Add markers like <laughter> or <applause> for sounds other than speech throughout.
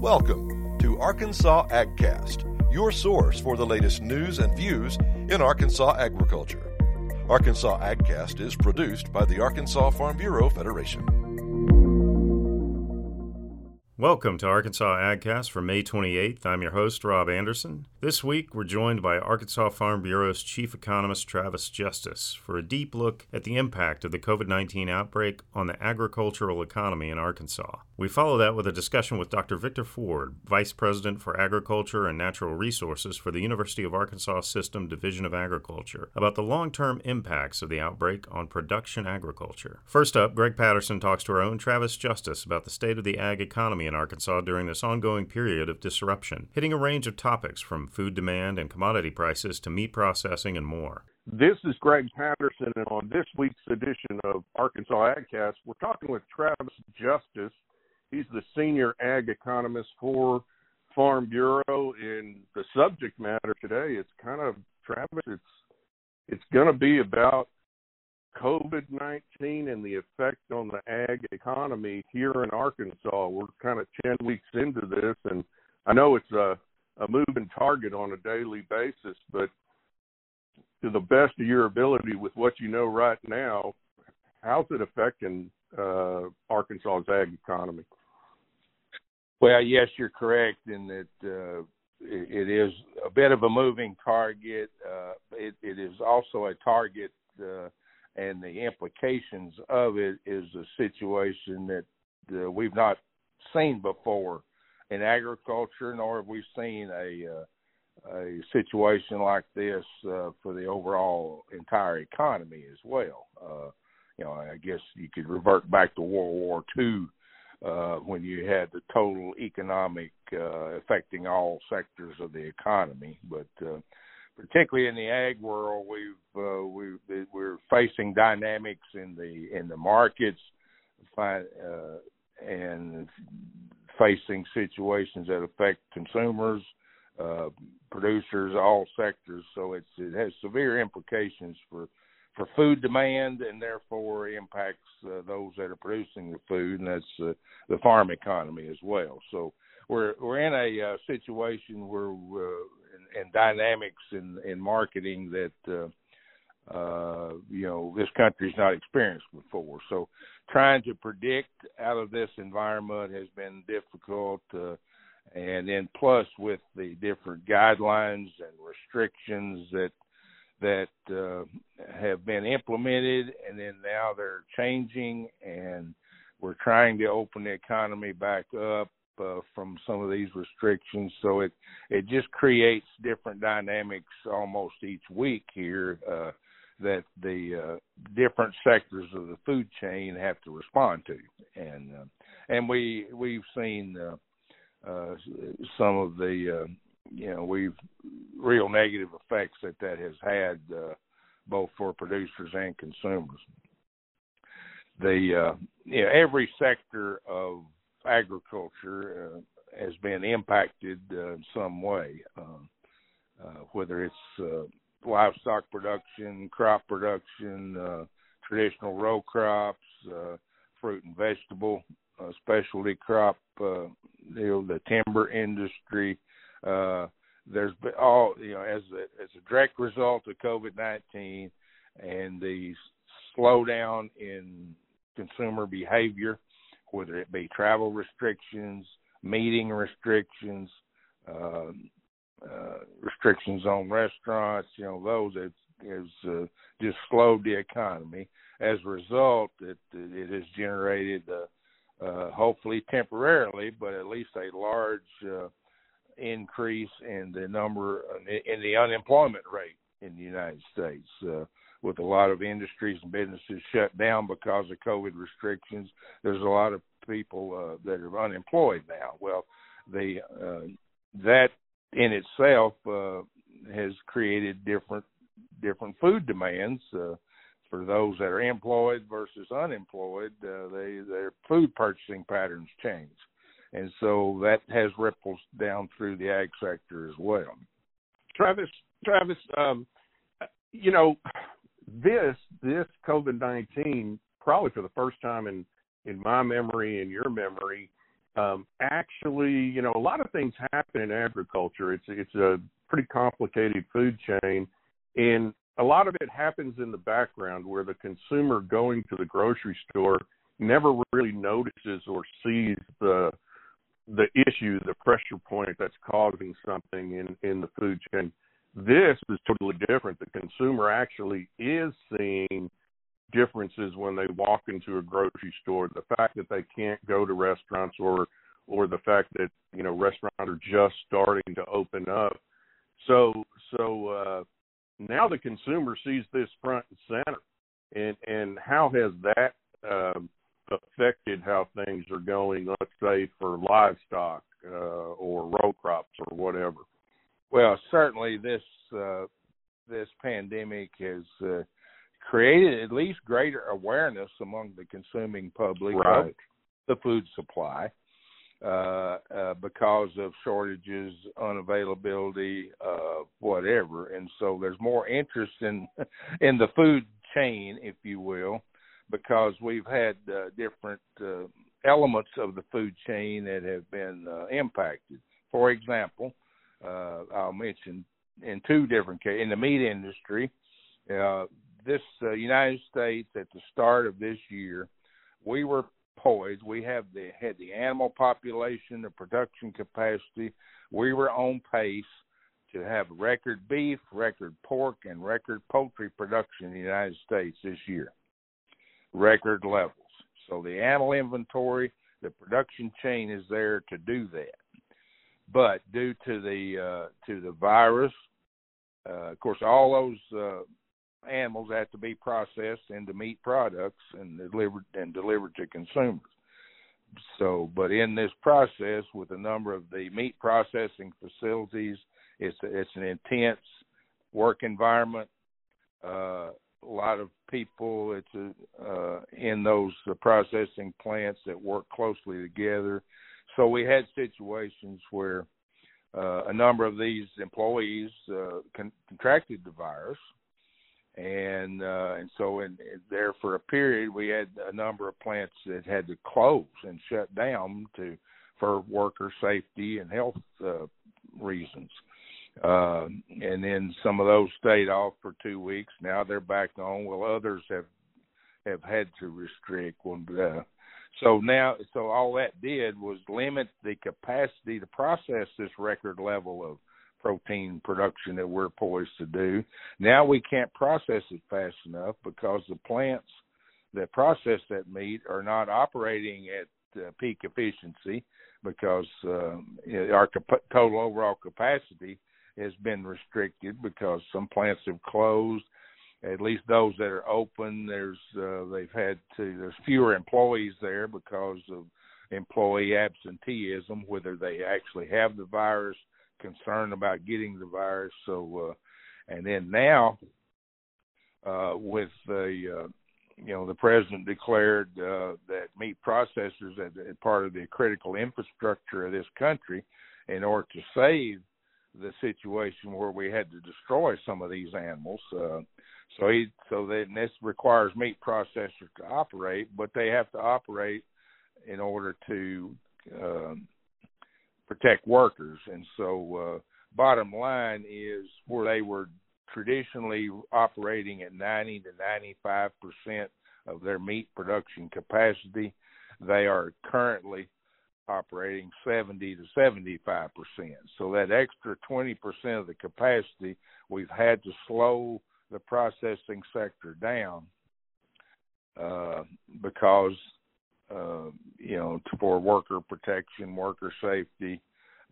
Welcome to Arkansas AgCast, your source for the latest news and views in Arkansas agriculture. Arkansas AgCast is produced by the Arkansas Farm Bureau Federation. Welcome to Arkansas AgCast for May 28th. I'm your host, Rob Anderson. This week, we're joined by Arkansas Farm Bureau's Chief Economist Travis Justice for a deep look at the impact of the COVID 19 outbreak on the agricultural economy in Arkansas. We follow that with a discussion with Dr. Victor Ford, Vice President for Agriculture and Natural Resources for the University of Arkansas System Division of Agriculture, about the long term impacts of the outbreak on production agriculture. First up, Greg Patterson talks to our own Travis Justice about the state of the ag economy in Arkansas during this ongoing period of disruption, hitting a range of topics from food demand and commodity prices to meat processing and more. This is Greg Patterson, and on this week's edition of Arkansas AgCast, we're talking with Travis Justice. He's the senior ag economist for Farm Bureau, and the subject matter today is kind of Travis. It's it's going to be about COVID 19 and the effect on the ag economy here in Arkansas. We're kind of 10 weeks into this, and I know it's a, a moving target on a daily basis, but to the best of your ability with what you know right now, how's it affecting uh, Arkansas's ag economy? Well, yes, you're correct in that uh, it, is a bit of a moving target. Uh, it, it is also a target uh, and the implications of it is a situation that uh, we've not seen before in agriculture, nor have we seen a uh, a situation like this uh, for the overall entire economy as well. Uh, you know, I guess you could revert back to World War II uh, when you had the total economic uh, affecting all sectors of the economy, but uh, particularly in the ag world, we've uh, we we're facing dynamics in the in the markets, uh, and facing situations that affect consumers, uh, producers, all sectors. So it's it has severe implications for for food demand and therefore impacts uh, those that are producing the food, and that's uh, the farm economy as well. So we're we're in a uh, situation where uh, and dynamics in in marketing that uh, uh, you know this country's not experienced before. So trying to predict out of this environment has been difficult. Uh, and then plus with the different guidelines and restrictions that that uh, have been implemented and then now they're changing and we're trying to open the economy back up uh, from some of these restrictions. So it it just creates different dynamics almost each week here uh, that the uh, different sectors of the food chain have to respond to, and uh, and we we've seen uh, uh, some of the you know we've real negative effects that that has had both for producers and consumers. The you know every sector of agriculture uh, has been impacted uh, in some way, um, uh, whether it's uh, livestock production, crop production, uh, traditional row crops, uh, fruit and vegetable, uh, specialty crop, uh, you know, the timber industry. Uh, there's been all you know as a, as a direct result of COVID nineteen and the slowdown in consumer behavior whether it be travel restrictions, meeting restrictions, uh, uh, restrictions on restaurants, you know, those has, has uh, just slowed the economy. As a result, it, it has generated, uh, uh, hopefully temporarily, but at least a large uh, increase in the number in the unemployment rate in the United States. Uh, with a lot of industries and businesses shut down because of COVID restrictions. There's a lot of people uh, that are unemployed now. Well, the uh, that in itself uh, has created different different food demands uh, for those that are employed versus unemployed. Uh, they their food purchasing patterns change, and so that has ripples down through the ag sector as well. Travis, Travis, um, you know, this this COVID nineteen probably for the first time in in my memory and your memory um, actually, you know, a lot of things happen in agriculture. It's it's a pretty complicated food chain, and a lot of it happens in the background where the consumer going to the grocery store never really notices or sees the the issue, the pressure point that's causing something in in the food chain. This is totally different. The consumer actually is seeing differences when they walk into a grocery store. The fact that they can't go to restaurants or or the fact that you know restaurants are just starting to open up. So so uh, now the consumer sees this front and center, and and how has that um, affected how things are going? Let's say for livestock uh, or row crops or whatever. Well, certainly this uh, this pandemic has uh, created at least greater awareness among the consuming public right. of the food supply uh, uh, because of shortages, unavailability, uh, whatever, and so there's more interest in <laughs> in the food chain, if you will, because we've had uh, different uh, elements of the food chain that have been uh, impacted. For example, uh, I'll mention in two different cases in the meat industry. Uh, this uh, United States at the start of this year, we were poised. We have the had the animal population, the production capacity. We were on pace to have record beef, record pork, and record poultry production in the United States this year. Record levels. So the animal inventory, the production chain is there to do that. But due to the uh, to the virus, uh, of course, all those uh, animals have to be processed into meat products and delivered and delivered to consumers. So, but in this process, with a number of the meat processing facilities, it's it's an intense work environment. Uh, a lot of people it's a, uh, in those processing plants that work closely together. So we had situations where uh, a number of these employees uh, con- contracted the virus, and uh, and so in, in there for a period we had a number of plants that had to close and shut down to for worker safety and health uh, reasons. Uh, and then some of those stayed off for two weeks. Now they're back on. Well, others have have had to restrict. Well, uh, so now, so all that did was limit the capacity to process this record level of protein production that we're poised to do. Now we can't process it fast enough because the plants that process that meat are not operating at uh, peak efficiency because uh, our cap- total overall capacity has been restricted because some plants have closed. At least those that are open, there's uh, they've had to there's fewer employees there because of employee absenteeism, whether they actually have the virus, concern about getting the virus. So, uh, and then now, uh, with the uh, you know the president declared uh, that meat processors as part of the critical infrastructure of this country, in order to save the situation where we had to destroy some of these animals. Uh, so he so then this requires meat processors to operate, but they have to operate in order to um, protect workers. And so, uh, bottom line is where they were traditionally operating at 90 to 95 percent of their meat production capacity, they are currently operating 70 to 75 percent. So that extra 20 percent of the capacity, we've had to slow the processing sector down uh, because uh, you know for worker protection, worker safety,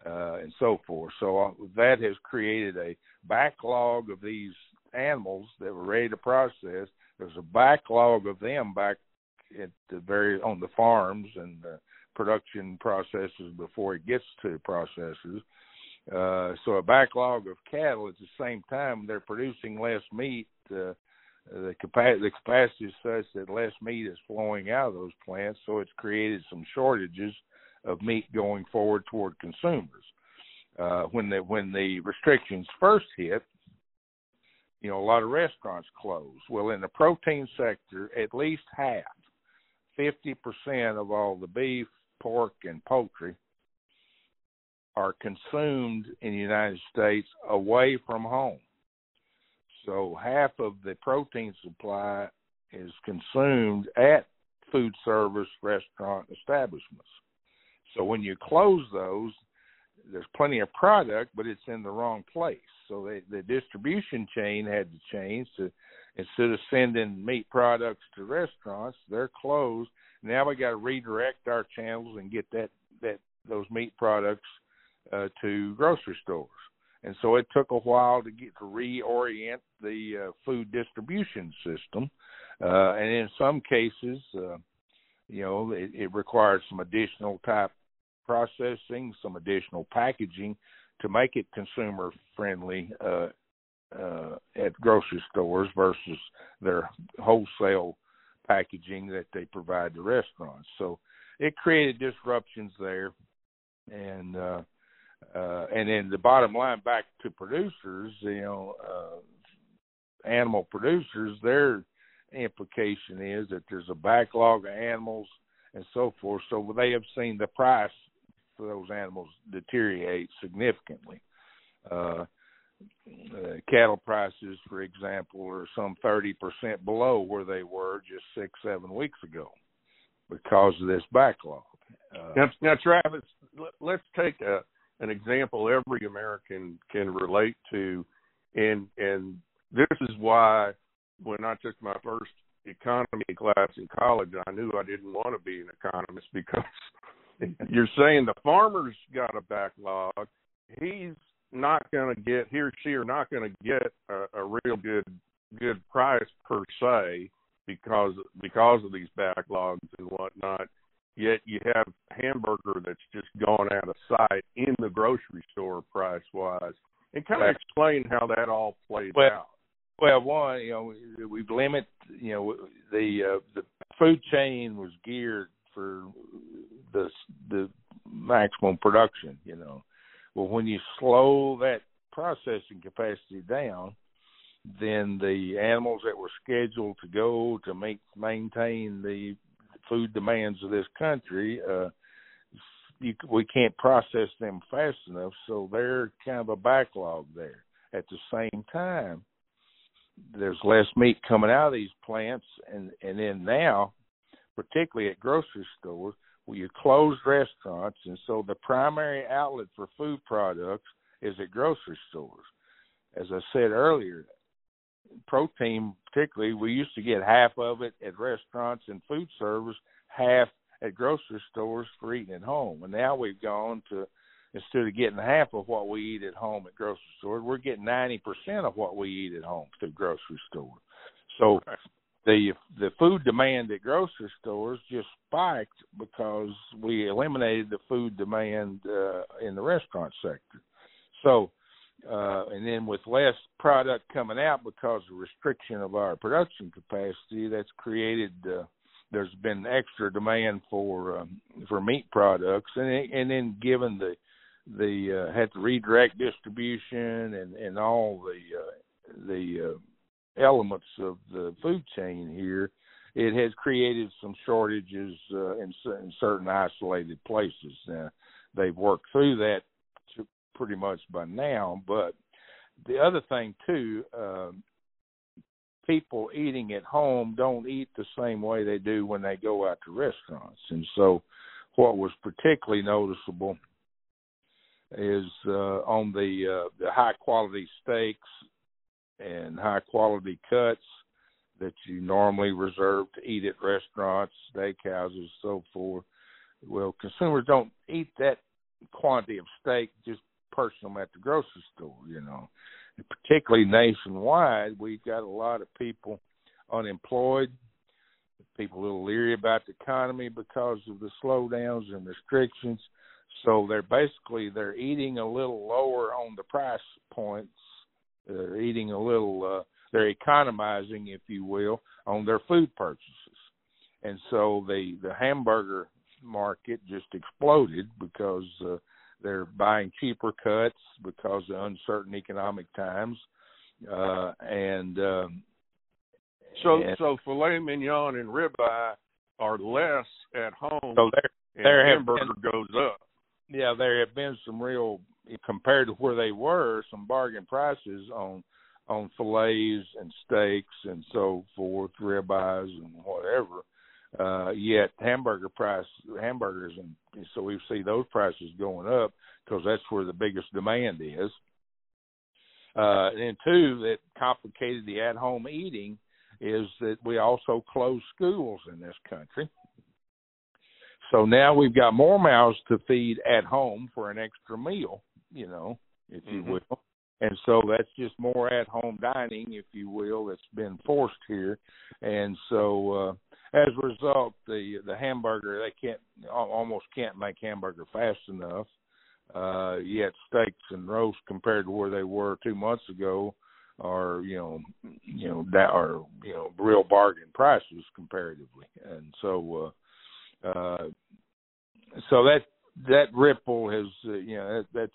uh, and so forth. So uh, that has created a backlog of these animals that were ready to process. There's a backlog of them back at the very on the farms and uh, production processes before it gets to processors. Uh, so a backlog of cattle at the same time they're producing less meat. Uh, the capacity the capacity is such that less meat is flowing out of those plants, so it's created some shortages of meat going forward toward consumers. Uh, when the when the restrictions first hit, you know a lot of restaurants closed. Well, in the protein sector, at least half, fifty percent of all the beef, pork, and poultry are consumed in the United States away from home. So half of the protein supply is consumed at food service restaurant establishments. So when you close those, there's plenty of product, but it's in the wrong place. So they, the distribution chain had to change to instead of sending meat products to restaurants, they're closed. Now we got to redirect our channels and get that that those meat products uh, to grocery stores. And so it took a while to get to reorient the uh, food distribution system, uh, and in some cases, uh, you know, it, it required some additional type processing, some additional packaging to make it consumer friendly uh, uh, at grocery stores versus their wholesale packaging that they provide to restaurants. So it created disruptions there, and uh, uh, and then the bottom line back to producers, you know, uh, animal producers, their implication is that there's a backlog of animals and so forth. So they have seen the price for those animals deteriorate significantly. Uh, uh, cattle prices, for example, are some 30% below where they were just six, seven weeks ago because of this backlog. Uh, now, now, Travis, let's take a, an example every American can relate to, and and this is why when I took my first economy class in college, I knew I didn't want to be an economist because <laughs> you're saying the farmer's got a backlog. He's not going to get he or she are not going to get a, a real good good price per se because because of these backlogs and whatnot. Yet you have hamburger that's just gone out of sight in the grocery store price wise. And kind of explain how that all plays well, out. Well, one, you know, we've limited, you know, the uh, the food chain was geared for the the maximum production, you know. Well, when you slow that processing capacity down, then the animals that were scheduled to go to make maintain the food demands of this country, uh, you, we can't process them fast enough, so they're kind of a backlog there. At the same time, there's less meat coming out of these plants, and and then now, particularly at grocery stores, well, you close restaurants, and so the primary outlet for food products is at grocery stores. As I said earlier, protein, particularly, we used to get half of it at restaurants and food service, half at grocery stores for eating at home. And now we've gone to instead of getting half of what we eat at home at grocery stores, we're getting ninety percent of what we eat at home through grocery stores. So the the food demand at grocery stores just spiked because we eliminated the food demand uh, in the restaurant sector. So, uh, and then with less product coming out because of restriction of our production capacity, that's created. Uh, there's been extra demand for um, for meat products, and and then given the the uh, had to redirect distribution and and all the uh, the uh, elements of the food chain here, it has created some shortages uh, in, in certain isolated places. Uh, they've worked through that pretty much by now, but the other thing too, uh, people eating at home don't eat the same way they do when they go out to restaurants, and so what was particularly noticeable is uh, on the uh, the high quality steaks and high quality cuts that you normally reserve to eat at restaurants, steakhouses, so forth. Well, consumers don't eat that quantity of steak just them at the grocery store, you know. And particularly nationwide, we've got a lot of people unemployed, people a little leery about the economy because of the slowdowns and restrictions. So they're basically they're eating a little lower on the price points they're eating a little. Uh, they're economizing, if you will, on their food purchases, and so the the hamburger market just exploded because uh, they're buying cheaper cuts because of uncertain economic times, uh, and um, so and, so filet mignon and ribeye are less at home so there hamburger been, goes up. Yeah, there have been some real compared to where they were, some bargain prices on on fillets and steaks and so forth, ribeyes and whatever. Uh, yet hamburger price hamburgers and so we see those prices going up because that's where the biggest demand is. Uh, and two, that complicated the at-home eating is that we also close schools in this country. So now we've got more mouths to feed at home for an extra meal, you know, if you mm-hmm. will. And so that's just more at home dining, if you will, that's been forced here. And so uh as a result the the hamburger they can't almost can't make hamburger fast enough. Uh yet steaks and roast compared to where they were two months ago are you know you know that are you know real bargain prices comparatively. And so uh uh so that that ripple has uh, you know that, that's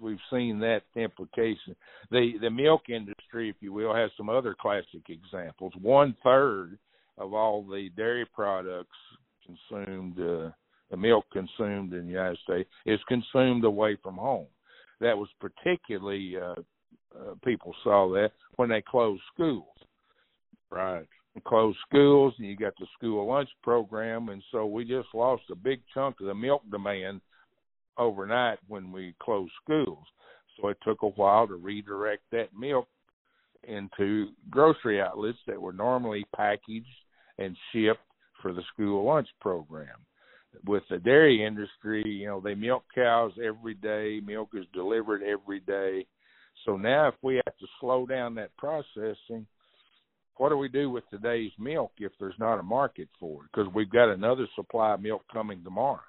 we've seen that implication. The the milk industry if you will has some other classic examples. One third of all the dairy products consumed uh the milk consumed in the United States is consumed away from home that was particularly uh uh, people saw that when they closed schools. Right. closed schools, and you got the school lunch program, and so we just lost a big chunk of the milk demand overnight when we closed schools. So it took a while to redirect that milk into grocery outlets that were normally packaged and shipped for the school lunch program. With the dairy industry, you know, they milk cows every day, milk is delivered every day. So now, if we have to slow down that processing, what do we do with today's milk if there's not a market for it? Because we've got another supply of milk coming tomorrow.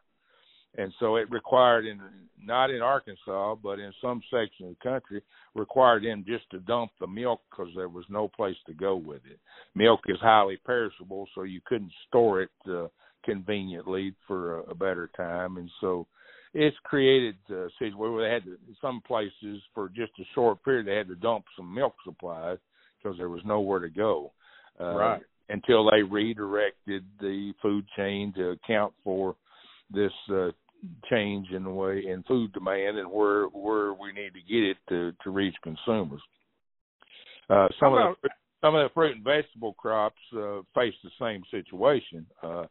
And so it required in not in Arkansas, but in some section of the country, required them just to dump the milk because there was no place to go with it. Milk is highly perishable, so you couldn't store it uh, conveniently for a, a better time, and so it's created uh, situations where they had to, some places for just a short period they had to dump some milk supplies because there was nowhere to go. Uh, right. Until they redirected the food chain to account for this uh, change in the way in food demand and where where we need to get it to to reach consumers. Uh, some of the some of the fruit and vegetable crops uh, face the same situation. Uh,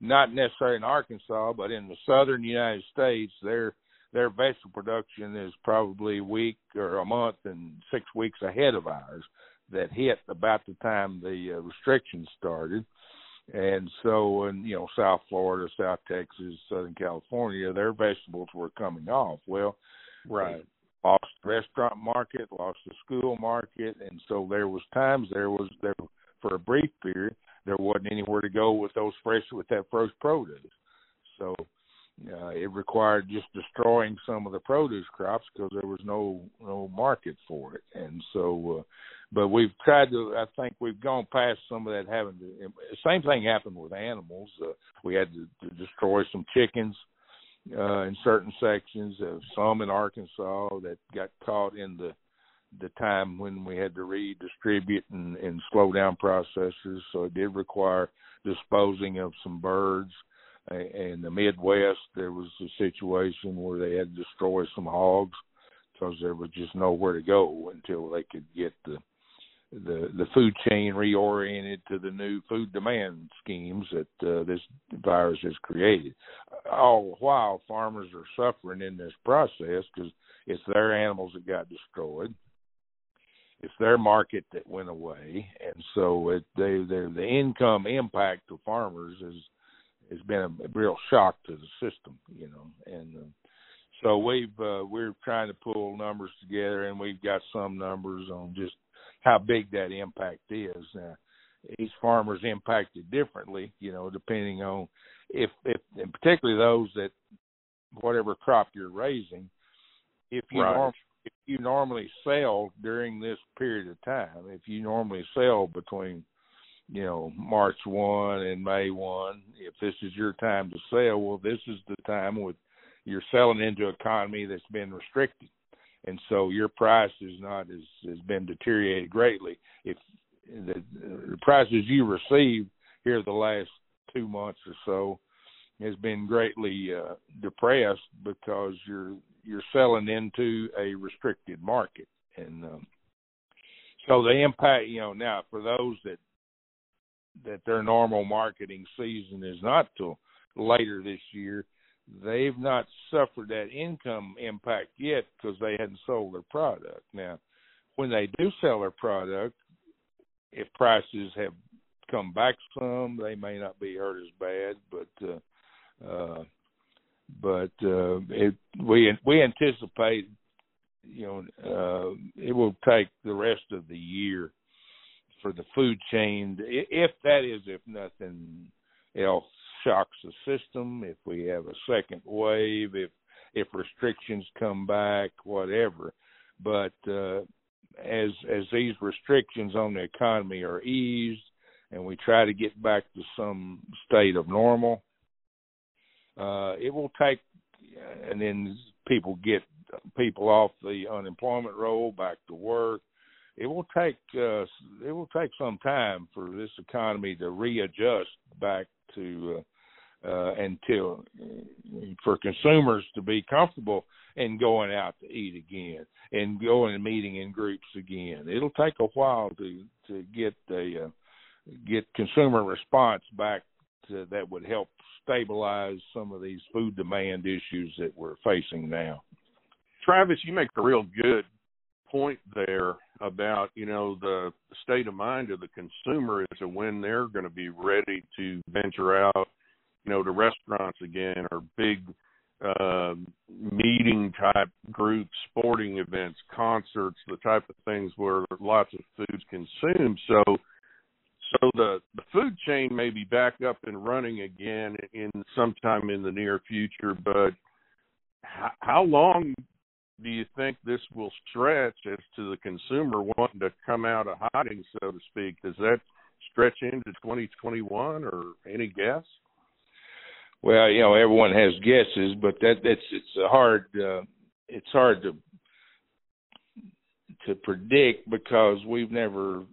not necessarily in Arkansas, but in the southern United States, their their vegetable production is probably a week or a month and six weeks ahead of ours. That hit about the time the uh, restrictions started, and so in you know South Florida, South Texas, Southern California, their vegetables were coming off. Well, right. Lost the restaurant market, lost the school market, and so there was times there was there for a brief period there wasn't anywhere to go with those fresh with that fresh produce. So uh, it required just destroying some of the produce crops because there was no no market for it. And so, uh, but we've tried to. I think we've gone past some of that having to. Same thing happened with animals. Uh, we had to, to destroy some chickens uh, in certain sections. of some in Arkansas that got caught in the the time when we had to redistribute and, and slow down processes. So it did require disposing of some birds. In the Midwest, there was a situation where they had to destroy some hogs because there was just nowhere to go until they could get the the the food chain reoriented to the new food demand schemes that uh, this virus has created. All while, farmers are suffering in this process because it's their animals that got destroyed. It's their market that went away, and so it, they the income impact to farmers is has been a real shock to the system, you know, and uh, so we've uh, we're trying to pull numbers together, and we've got some numbers on just how big that impact is. Now, each farmer's impacted differently, you know, depending on if if and particularly those that whatever crop you're raising, if you right. norm, if you normally sell during this period of time, if you normally sell between you know March one and May one, if this is your time to sell, well, this is the time with you're selling into an economy that's been restricted, and so your price is not as has been deteriorated greatly. If the, the prices you received here the last two months or so has been greatly uh, depressed because you're you're selling into a restricted market, and um, so the impact, you know, now for those that that their normal marketing season is not till later this year, they've not suffered that income impact yet because they hadn't sold their product. Now, when they do sell their product, if prices have come back some, they may not be hurt as bad, but uh, uh, but uh, it, we we anticipate, you know, uh, it will take the rest of the year for the food chain, if that is, if nothing else shocks the system, if we have a second wave, if if restrictions come back, whatever. But uh, as as these restrictions on the economy are eased, and we try to get back to some state of normal, uh, it will take, and then people get people off the unemployment roll back to work. It will take uh, it will take some time for this economy to readjust back to uh, uh, until for consumers to be comfortable in going out to eat again and going and meeting in groups again. It'll take a while to to get the uh, get consumer response back to, that would help stabilize some of these food demand issues that we're facing now. Travis, you make a real good point there about you know the state of mind of the consumer as to when they're going to be ready to venture out you know, to restaurants again or big uh, meeting type groups, sporting events, concerts, the type of things where lots of food's consumed. So, so the the food chain may be back up and running again in sometime in the near future. But how, how long do you think this will stretch as to the consumer wanting to come out of hiding, so to speak? Does that stretch into 2021 or any guess? Well, you know, everyone has guesses, but that that's it's a hard uh, it's hard to to predict because we've never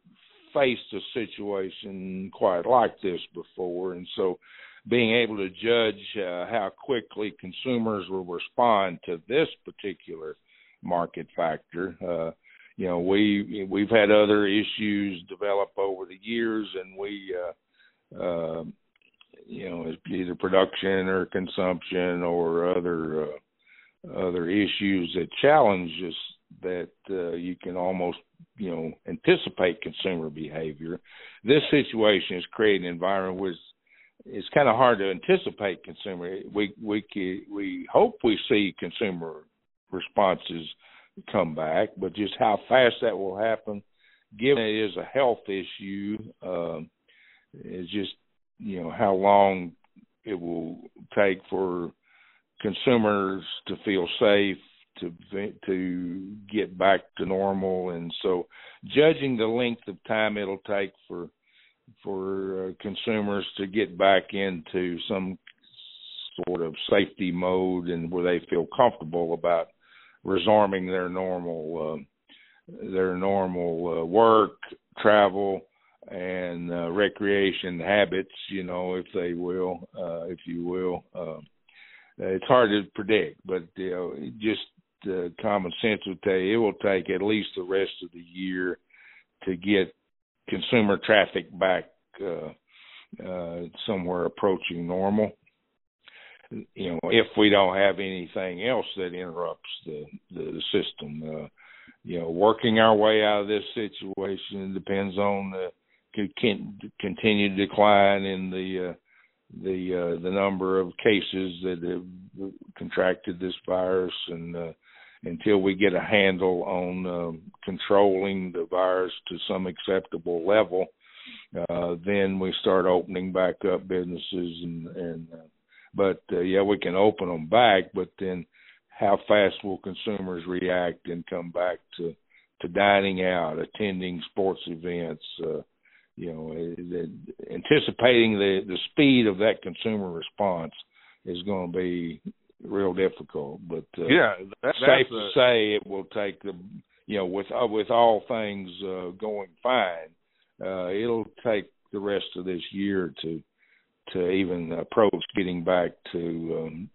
faced a situation quite like this before, and so being able to judge uh, how quickly consumers will respond to this particular market factor. Uh, you know, we we've had other issues develop over the years, and we uh, uh, you know, either production or consumption or other uh, other issues that challenge us that uh, you can almost you know anticipate consumer behavior. This situation is creating an environment where it's kind of hard to anticipate consumer. We we we hope we see consumer responses come back, but just how fast that will happen, given it is a health issue, um, is just you know how long it will take for consumers to feel safe to to get back to normal. And so judging the length of time it'll take for for uh, consumers to get back into some sort of safety mode and where they feel comfortable about resuming their normal uh, their normal uh, work travel and uh, recreation habits, you know, if they will, uh, if you will. Uh, it's hard to predict, but you know, just uh, common sense would tell you it will take at least the rest of the year to get consumer traffic back uh, uh, somewhere approaching normal. You know, if we don't have anything else that interrupts the the, system, uh, you know, working our way out of this situation depends on the can continue to decline in the uh, the uh, the number of cases that have contracted this virus, and uh, until we get a handle on um, controlling the virus to some acceptable level, uh, then we start opening back up businesses and and. Uh, but uh, yeah, we can open them back, but then how fast will consumers react and come back to to dining out, attending sports events, uh, you know, anticipating the the speed of that consumer response is going to be real difficult. But uh, yeah, that, safe to a... say it will take the you know with uh, with all things uh, going fine, uh, it'll take the rest of this year to to even approach getting back to um,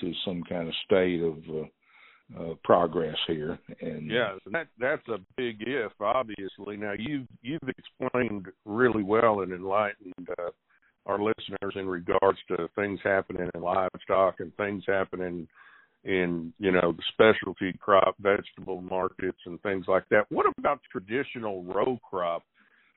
to some kind of state of uh, uh, progress here. And yeah, that that's a big if, obviously. Now you've you've explained really well and enlightened uh, our listeners in regards to things happening in livestock and things happening in you know the specialty crop vegetable markets and things like that. What about traditional row crop?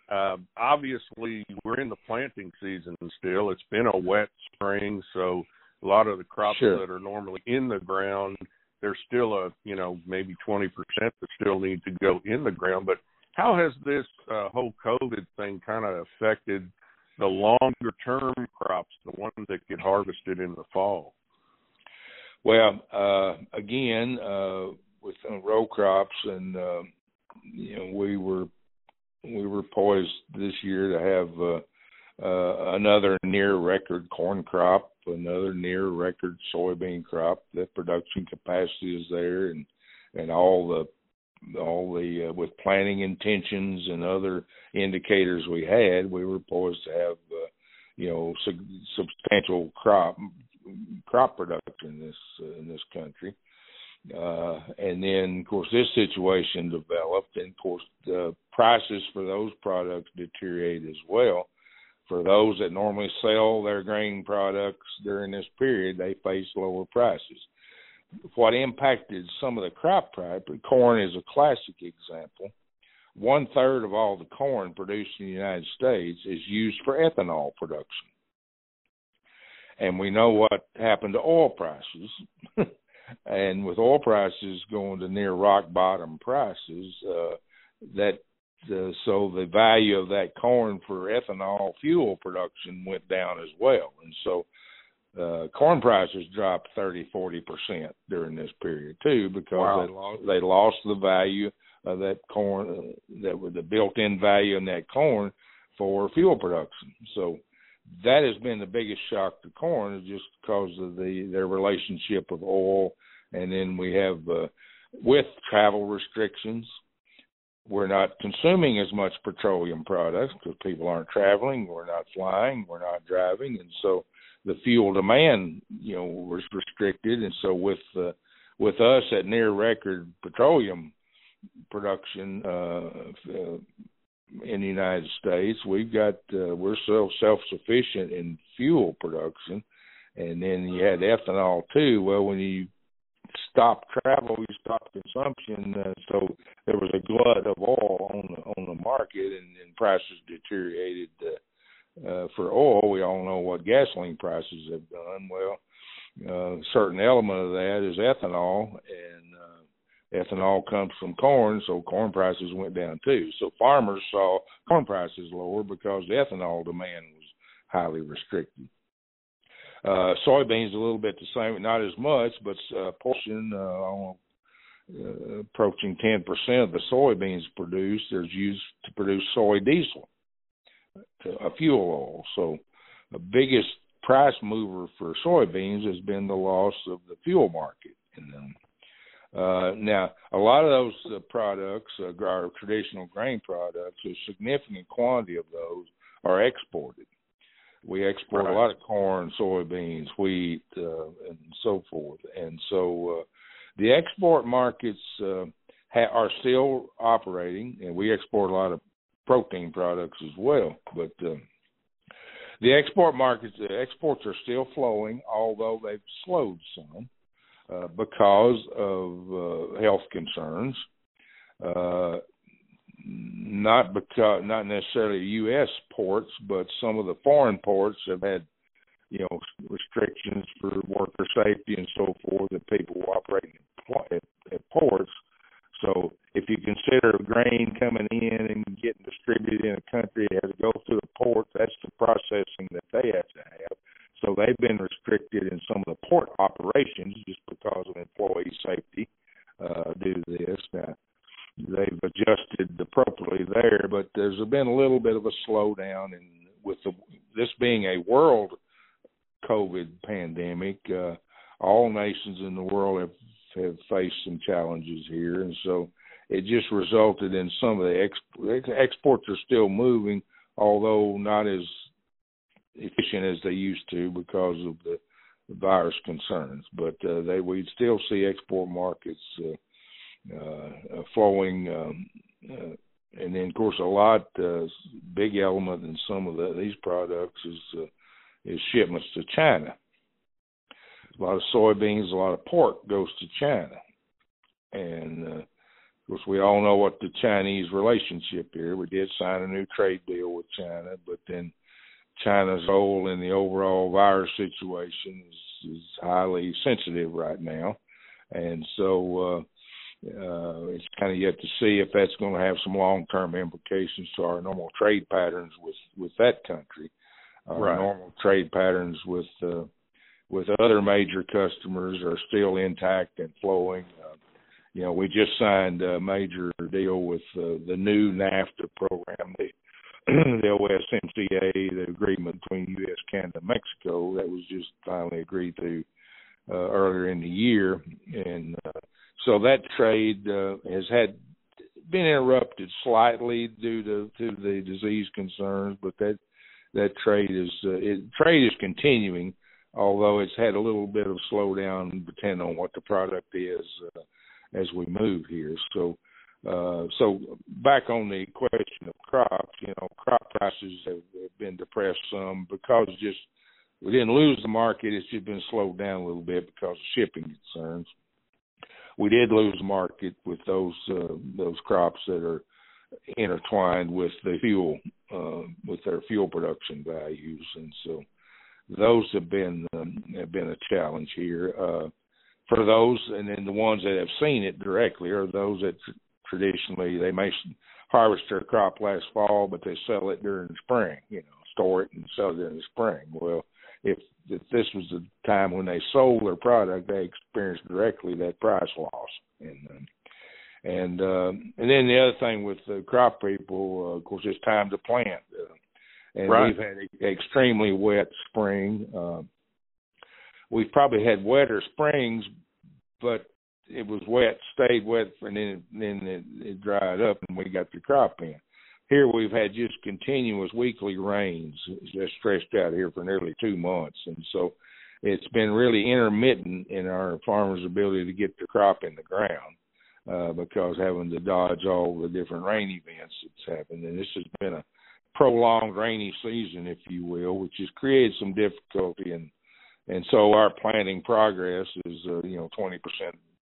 Uh, obviously, we're in the planting season still. It's been a wet spring, so a lot of the crops sure. that are normally in the ground, there's still a you know maybe 20% that still need to go in the ground. But how has this uh, whole COVID thing kind of affected the longer term crops, the ones that get harvested in the fall? Well, uh, again, uh, with uh, row crops, and uh, you know, we were we were poised this year to have uh, another near record corn crop, another near record soybean crop. The production capacity is there, and and all the all the uh, with planting intentions and other indicators we had, we were poised to have uh, you know su- substantial crop crop production in this uh, in this country. Uh, and then, of course, this situation developed, and of course, the prices for those products deteriorated as well. For those that normally sell their grain products during this period, they face lower prices. What impacted some of the crop price, corn is a classic example. One third of all the corn produced in the United States is used for ethanol production and we know what happened to oil prices. <laughs> and with oil prices going to near rock bottom prices, uh, that uh, so the value of that corn for ethanol fuel production went down as well, and so uh, corn prices dropped 30, 40 percent during this period too because wow. they lost they lost the value of that corn uh, that was the built-in value in that corn for fuel production. So that has been the biggest shock to corn is just because of the their relationship with oil and then we have uh, with travel restrictions we're not consuming as much petroleum products because people aren't traveling we're not flying we're not driving and so the fuel demand you know was restricted and so with uh, with us at near record petroleum production uh, uh in the United States. We've got uh, we're so self sufficient in fuel production, and then you had ethanol too. Well, when you stop travel, you stop consumption, uh, so there was a glut of oil on the on the market, and, and prices deteriorated. Uh, uh, for oil, we all know what gasoline prices have done. Well, uh, a certain element of that is ethanol, and uh, ethanol comes from corn, so corn prices went down too. So farmers saw corn prices lower because the ethanol demand was highly restricted. Uh, soybeans a little bit the same, not as much, but uh, portion uh, uh, approaching 10% of the soybeans produced is used to produce soy diesel, a fuel oil. So the biggest price mover for soybeans has been the loss of the fuel market in them. Uh, now, a lot of those uh, products, uh, our traditional grain products, a significant quantity of those are exported. We export right. a lot of corn, soybeans, wheat, uh, and so forth. And so uh, the export markets uh, ha- are still operating, and we export a lot of protein products as well. But uh, the export markets, the exports are still flowing, although they've slowed some. Uh, because of uh, health concerns, uh, not because not necessarily U.S. ports, but some of the foreign ports have had you know restrictions for worker safety and so forth that people operating at, at ports. So if you consider grain coming in and getting distributed in a country, it has to go through the port. That's the processing that they have to have. So they've been restricted in some of the port operations just because of employee safety uh, due to this. Now, they've adjusted appropriately there, but there's been a little bit of a slowdown. And with the, this being a world COVID pandemic, uh, all nations in the world have have faced some challenges here, and so it just resulted in some of the exp- exports are still moving, although not as efficient as they used to because of the, the virus concerns. But uh, they we still see export markets uh, uh, flowing, um, uh, and then of course a lot uh, big element in some of the, these products is uh, is shipments to China. A lot of soybeans, a lot of pork goes to China, and uh, of course we all know what the Chinese relationship here. We did sign a new trade deal with China, but then China's role in the overall virus situation is, is highly sensitive right now, and so uh, uh, it's kind of yet to see if that's going to have some long-term implications to our normal trade patterns with with that country. Our right. normal trade patterns with uh, with other major customers are still intact and flowing. Uh, you know, we just signed a major deal with uh, the new NAFTA program, the <clears throat> the USMCA, the agreement between U.S., Canada, and Mexico that was just finally agreed to uh, earlier in the year, and uh, so that trade uh, has had been interrupted slightly due to to the disease concerns, but that that trade is uh, it, trade is continuing, although it's had a little bit of slowdown depending on what the product is uh, as we move here. So uh, so back on the question of crops, you know, crop prices have, have been depressed some because just we didn't lose the market. It's just been slowed down a little bit because of shipping concerns. We did lose market with those uh, those crops that are intertwined with the fuel uh, with their fuel production values, and so those have been um, have been a challenge here. Uh, for those, and then the ones that have seen it directly are those that traditionally they may harvest their crop last fall, but they sell it during the spring. You know, store it and sell it in the spring. Well, if if this was the time when they sold their product, they experienced directly that price loss. And um, and uh, and then the other thing with the crop people, uh, of course, it's time to plant. Uh, and right. we've had an extremely wet spring. Uh, we've probably had wetter springs, but it was wet, stayed wet, and then then it, it dried up, and we got the crop in. Here we've had just continuous weekly rains, just stretched out here for nearly two months, and so it's been really intermittent in our farmers' ability to get the crop in the ground uh, because having to dodge all the different rain events that's happened, and this has been a prolonged rainy season, if you will, which has created some difficulty. And and so our planting progress is uh, you know 20%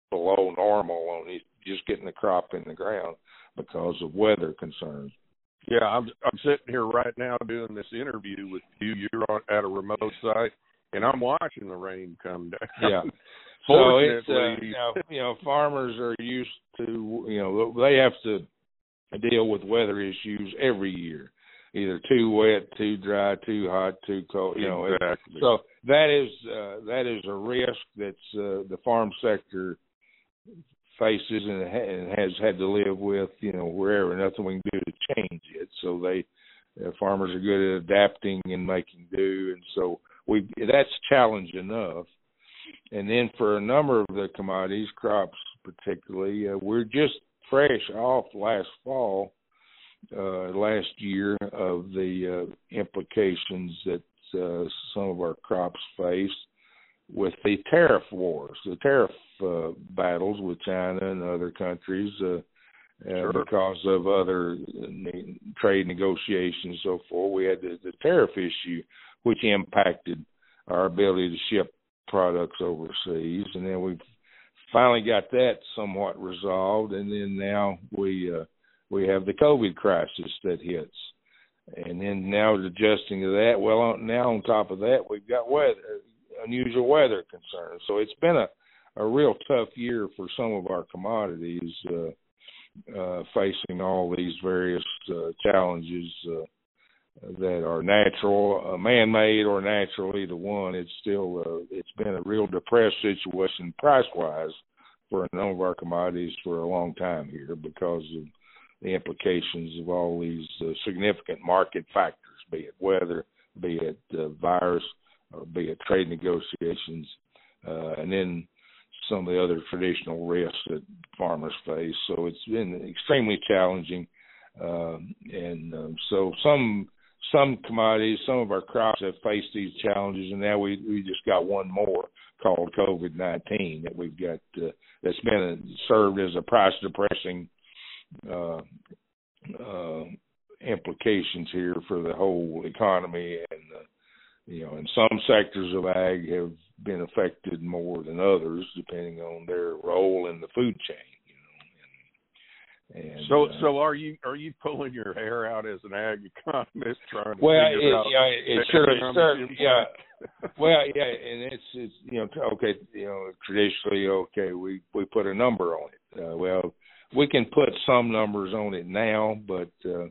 below normal on just getting the crop in the ground because of weather concerns. Yeah, I'm I'm sitting here right now doing this interview with you. You're on, at a remote site, and I'm watching the rain come down. Yeah. <laughs> so it's uh, you know, you know farmers are used to you know they have to deal with weather issues every year, either too wet, too dry, too hot, too cold. You know, exactly. so that is uh, that is a risk that's uh, the farm sector faces and, and has had to live with, you know, wherever. Nothing we can do to change it. So they, uh, farmers are good at adapting and making do, and so we that's challenge enough. And then for a number of the commodities, crops particularly, uh, we're just fresh off last fall, uh, last year of the uh, implications that uh, some of our crops faced with the tariff wars, the tariff uh, battles with China and other countries uh, uh sure. because of other uh, trade negotiations and so forth. We had the, the tariff issue, which impacted our ability to ship products overseas, and then we finally got that somewhat resolved, and then now we uh, we have the COVID crisis that hits. And then now adjusting to that, well, now on top of that, we've got weather, unusual weather concerns. So it's been a a real tough year for some of our commodities, uh, uh, facing all these various uh, challenges uh, that are natural, uh, man-made or natural, either one. It's still uh, it's been a real depressed situation price-wise for a number of our commodities for a long time here because of the implications of all these significant market factors, be it weather, be it virus, be it trade negotiations, uh, and then some of the other traditional risks that farmers face. So it's been extremely challenging, uh, and um, so some some commodities, some of our crops have faced these challenges, and now we we just got one more called COVID nineteen that we've got uh, that's been served as a price depressing uh, uh, implications here for the whole economy, and uh, you know, and some sectors of ag have been affected more than others, depending on their role in the food chain. And, so, uh, so are you are you pulling your hair out as an ag economist trying to well, figure it, out? Yeah, it certainly, yeah. well, yeah, and it's it's you know okay, you know traditionally okay we we put a number on it. Uh, well, we can put some numbers on it now, but uh,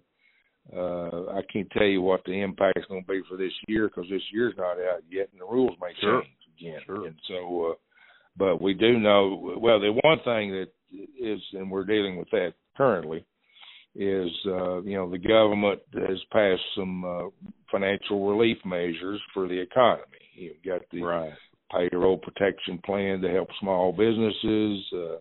uh, I can't tell you what the impact is going to be for this year because this year's not out yet, and the rules may sure. change again. Sure. And so, uh, but we do know. Well, the one thing that is, and we're dealing with that currently, is uh, you know the government has passed some uh, financial relief measures for the economy. You've got the right. payroll protection plan to help small businesses. Uh,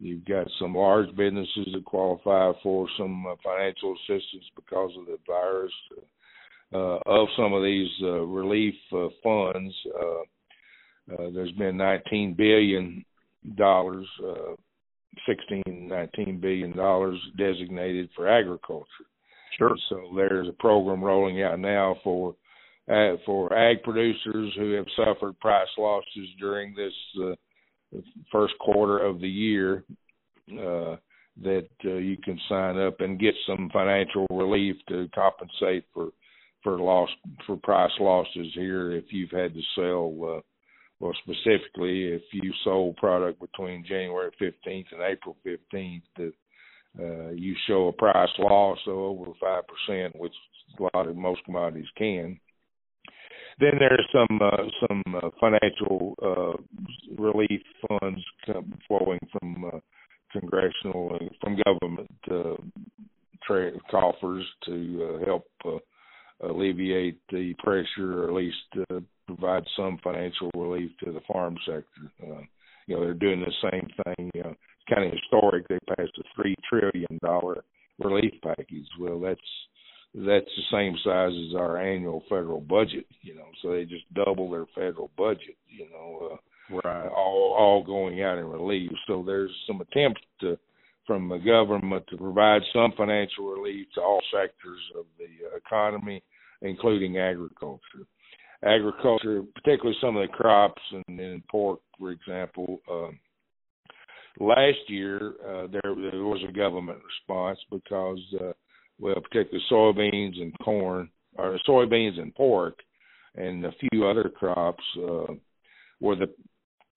You've got some large businesses that qualify for some uh, financial assistance because of the virus. Uh, of some of these uh, relief uh, funds, uh, uh, there's been 19 billion dollars, 16, 19 billion dollars designated for agriculture. Sure. So there's a program rolling out now for uh, for ag producers who have suffered price losses during this uh, first quarter of the year uh, that uh, you can sign up and get some financial relief to compensate for for loss for price losses here if you've had to sell uh, well specifically if you sold product between January 15th and April 15th that uh, you show a price loss of over five percent, which a lot of most commodities can. Then there's some uh, some uh, financial uh, relief funds flowing from uh, congressional and from government uh, trade coffers to uh, help uh, alleviate the pressure, or at least uh, provide some financial relief to the farm sector. Uh, you know, they're doing the same thing. You know, it's kind of historic. They passed a three trillion dollar relief package. Well, that's that's the same size as our annual federal budget, you know. So they just double their federal budget, you know, uh, right. all all going out in relief. So there's some attempts to from the government to provide some financial relief to all sectors of the economy, including agriculture. Agriculture, particularly some of the crops and, and pork, for example. Um, last year, uh, there there was a government response because uh, well, particularly soybeans and corn, or soybeans and pork, and a few other crops uh, were the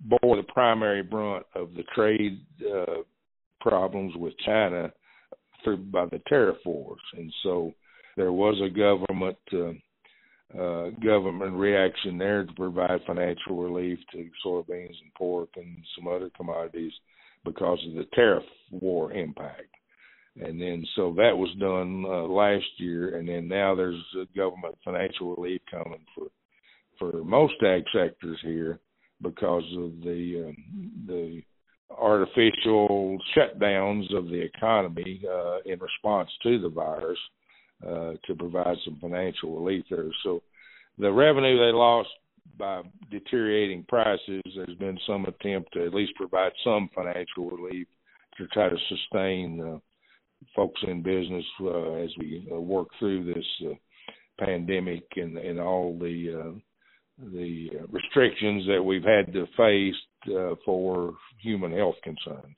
bore the primary brunt of the trade uh, problems with China through by the tariff wars, and so there was a government uh, uh, government reaction there to provide financial relief to soybeans and pork and some other commodities because of the tariff war impact and then so that was done uh, last year, and then now there's government financial relief coming for for most ag sectors here because of the um, the artificial shutdowns of the economy uh, in response to the virus uh, to provide some financial relief there. So the revenue they lost by deteriorating prices, there's been some attempt to at least provide some financial relief to try to sustain uh, folks in business uh, as we uh, work through this uh, pandemic and, and all the uh, the restrictions that we've had to face uh, for human health concerns.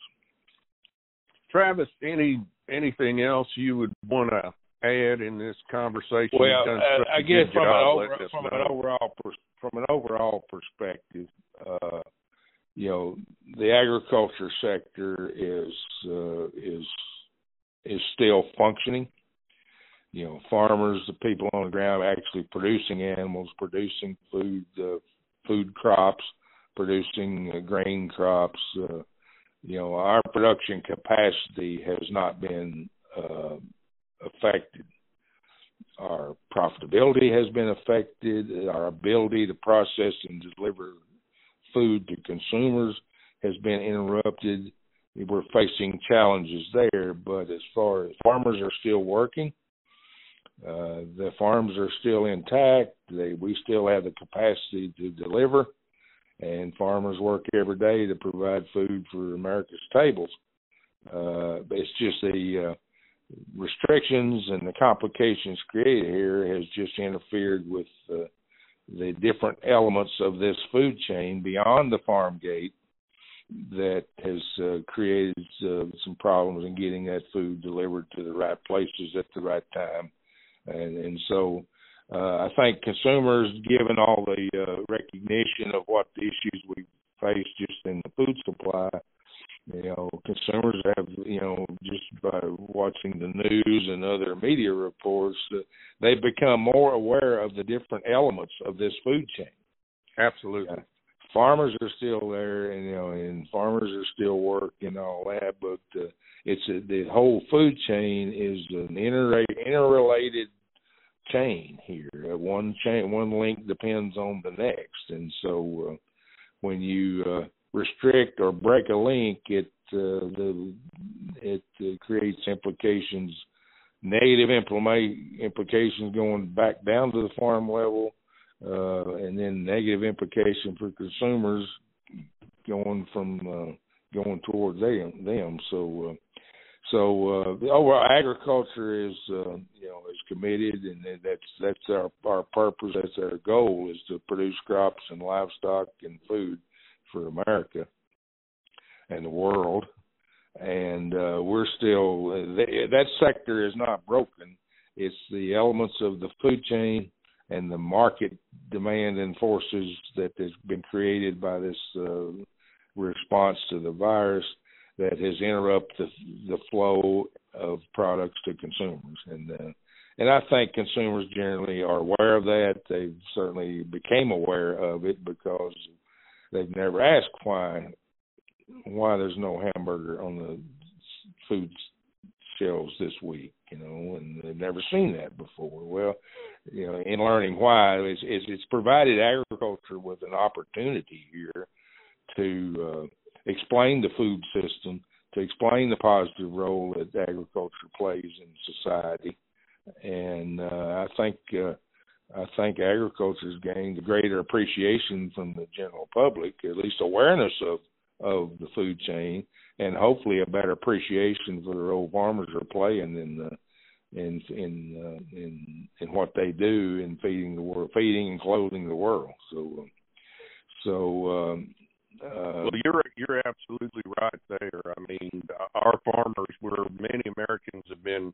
Travis, any anything else you would want to add in this conversation? Well, uh, I guess from an, over, from an overall from an overall perspective, uh, you know, the agriculture sector is uh, is is still functioning. You know, farmers, the people on the ground actually producing animals, producing food, uh, food crops, producing uh, grain crops. Uh, you know, our production capacity has not been uh, affected. Our profitability has been affected. Our ability to process and deliver food to consumers has been interrupted we're facing challenges there. But as far as farmers are still working, Uh, the farms are still intact. They, we still have the capacity to deliver, and farmers work every day to provide food for America's tables. Uh, it's just the uh, restrictions and the complications created here has just interfered with uh, the different elements of this food chain beyond the farm gate that has uh, created uh, some problems in getting that food delivered to the right places at the right time, and and so uh, I think consumers, given all the uh, recognition of what the issues we face just in the food supply, you know, consumers have, you know, just by watching the news and other media reports, uh, they've become more aware of the different elements of this food chain. Absolutely. Uh, farmers are still there, and you know, and farmers are still working all that, but uh, it's a, the whole food chain is an inter interrelated chain here. Uh, one chain, one link depends on the next, and so uh, when you uh, restrict or break a link, it uh, the it uh, creates implications, negative implications going back down to the farm level, uh, and then negative implication for consumers going from uh, going towards them. them. So. Uh, so uh, the overall agriculture is uh, you know is committed, and that's that's our our purpose. That's our goal is to produce crops and livestock and food for America and the world. And uh, we're still that sector is not broken. It's the elements of the food chain and the market demand and forces that has been created by this uh, response to the virus that has interrupted the, the flow of products to consumers. And uh, and I think consumers generally are aware of that. They certainly became aware of it because they've never asked why why there's no hamburger on the food shelves this week, you know, and they've never seen that before. Well, you know, in learning why, it's, it's, it's provided agriculture with an opportunity here to uh, explain the food system, to explain the positive role that agriculture plays in society, and uh, I think uh, I think agriculture has gained a greater appreciation from the general public, at least awareness of of the food chain, and hopefully a better appreciation for the role farmers are playing in the in in uh, in in what they do in feeding the world, feeding and clothing the world. So, so um, uh, well, you're you're absolutely right there. I mean, our farmers, where many Americans have been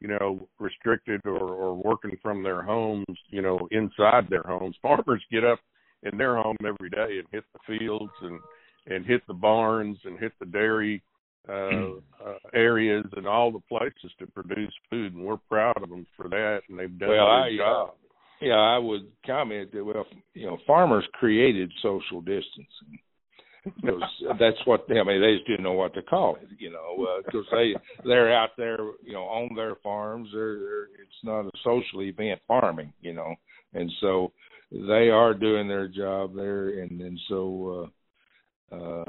you know, restricted or, or working from their homes, you know, inside their homes. Farmers get up in their home every day and hit the fields and and hit the barns and hit the dairy uh, uh areas and all the places to produce food, and we're proud of them for that. And they've done well, a I, job. Uh, yeah, I would comment that well, you know, farmers created social distancing because <laughs> that's what I mean. They just didn't know what to call it, you know, because uh, they they're out there, you know, on their farms. They're, they're it's not a social event farming, you know, and so they are doing their job there, and and so uh, uh,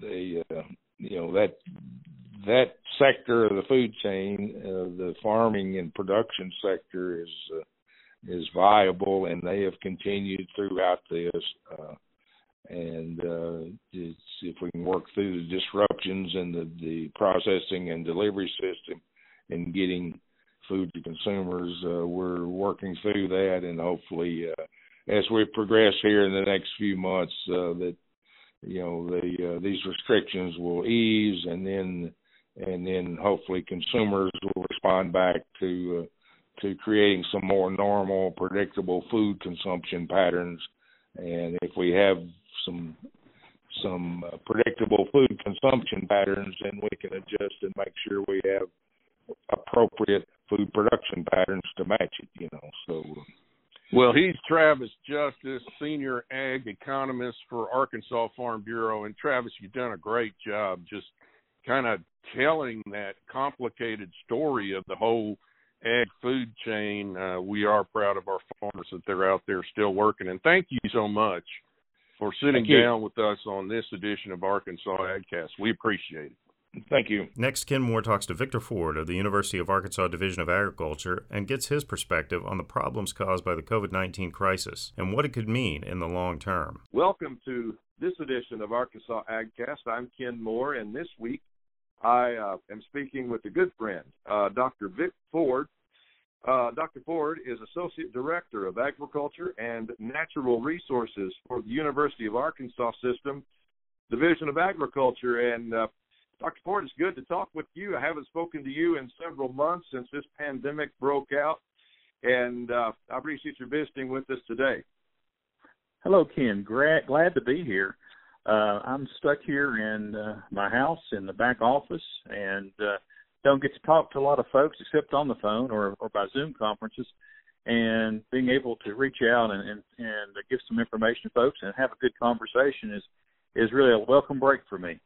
they uh, you know that that sector of the food chain, uh, the farming and production sector is. Uh, is viable and they have continued throughout this uh and uh, if we can work through the disruptions in the, the processing and delivery system and getting food to consumers. Uh, we're working through that, and hopefully, uh, as we progress here in the next few months, that you know the uh, these restrictions will ease, and then and then hopefully consumers will respond back to uh, to creating some more normal, predictable food consumption patterns. And if we have some some uh, predictable food consumption patterns, then we can adjust and make sure we have appropriate food production patterns to match it. You know, so. Well, he's Travis Justice, senior ag economist for Arkansas Farm Bureau, and Travis, you've done a great job just kind of telling that complicated story of the whole ag food chain. Uh, we are proud of our farmers that they're out there still working, and thank you so much for sitting down with us on this edition of Arkansas AgCast. We appreciate it. Thank you. Next, Ken Moore talks to Victor Ford of the University of Arkansas Division of Agriculture and gets his perspective on the problems caused by the COVID 19 crisis and what it could mean in the long term. Welcome to this edition of Arkansas AgCast. I'm Ken Moore, and this week I uh, am speaking with a good friend, uh, Dr. Vic Ford. Uh, Dr. Ford is Associate Director of Agriculture and Natural Resources for the University of Arkansas System, Division of Agriculture. And uh, Dr. Ford, it's good to talk with you. I haven't spoken to you in several months since this pandemic broke out, and uh, I appreciate you visiting with us today. Hello, Ken. Glad, glad to be here. Uh, I'm stuck here in uh, my house in the back office and uh, don't get to talk to a lot of folks except on the phone or, or by Zoom conferences. And being able to reach out and, and, and give some information to folks and have a good conversation is is really a welcome break for me.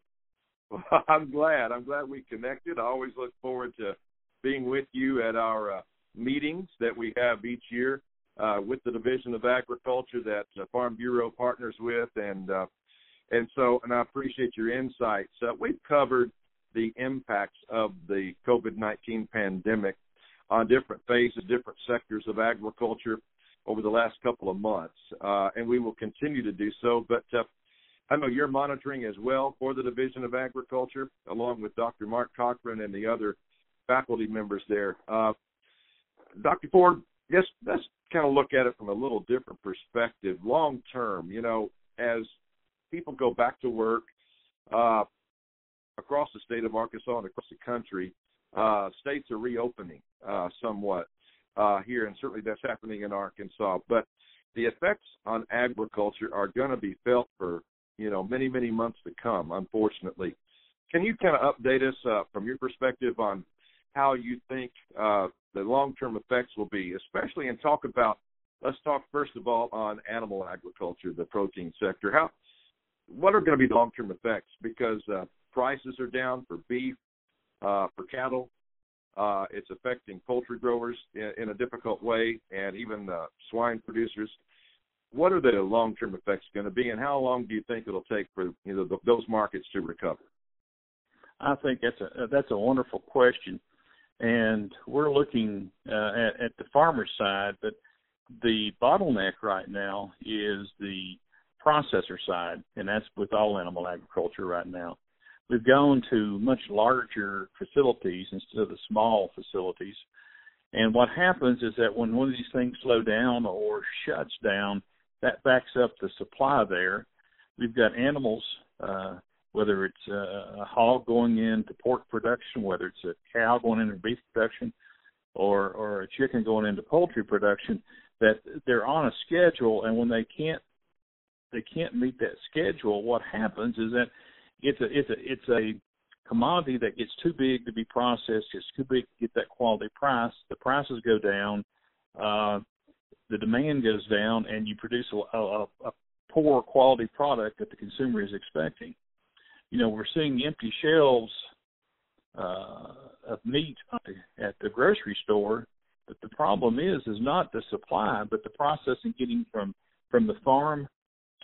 Well, I'm glad. I'm glad we connected. I always look forward to being with you at our uh, meetings that we have each year uh, with the Division of Agriculture that uh, Farm Bureau partners with, and uh, and so, and I appreciate your insights. Uh, we've covered the impacts of the COVID 19 pandemic on different phases, different sectors of agriculture over the last couple of months, uh, and we will continue to do so. But uh, I know you're monitoring as well for the Division of Agriculture, along with Dr. Mark Cochran and the other faculty members there. Uh, Dr. Ford, yes, let's kind of look at it from a little different perspective. Long term, you know, as people go back to work uh, across the state of Arkansas and across the country. Uh, states are reopening uh, somewhat uh, here, and certainly that's happening in Arkansas. But the effects on agriculture are going to be felt for you know many many months to come. Unfortunately, can you kind of update us uh, from your perspective on how you think uh, the long term effects will be, especially and talk about. Let's talk first of all on animal agriculture, the protein sector. How what are going to be long term effects? Because uh, prices are down for beef, uh, for cattle. Uh, it's affecting poultry growers in, in a difficult way, and even uh, swine producers. What are the long term effects going to be, and how long do you think it'll take for you know those markets to recover? I think that's a that's a wonderful question, and we're looking uh, at, at the farmer's side, but the bottleneck right now is the processor side, and that's with all animal agriculture right now. We've gone to much larger facilities instead of the small facilities. And what happens is that when one of these things slow down or shuts down, that backs up the supply there. We've got animals, uh, whether it's a hog going into pork production, whether it's a cow going into beef production, or or a chicken going into poultry production, that they're on a schedule, and when they can't they can't meet that schedule, what happens is that it's a it's a it's a commodity that gets too big to be processed, it's too big to get that quality price. The prices go down, uh, the demand goes down, and you produce a, a, a poor quality product that the consumer is expecting. You know, we're seeing empty shelves uh, of meat at the grocery store, but the problem is is not the supply, but the processing getting from from the farm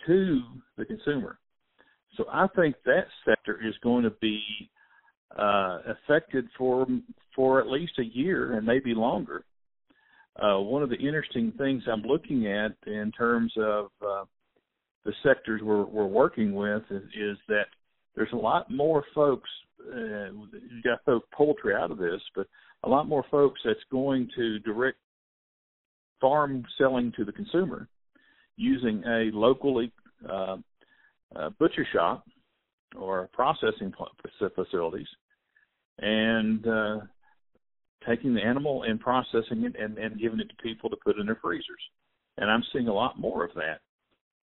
to the consumer. So I think that sector is going to be uh, affected for for at least a year and maybe longer. Uh, one of the interesting things I'm looking at in terms of uh, the sectors we're, we're working with is, is, that there's a lot more folks. Uh, you got to poultry out of this, but a lot more folks that's going to direct farm selling to the consumer using a locally uh, uh, butcher shop or processing facilities and uh, taking the animal and processing it and, and giving it to people to put in their freezers. And I'm seeing a lot more of that.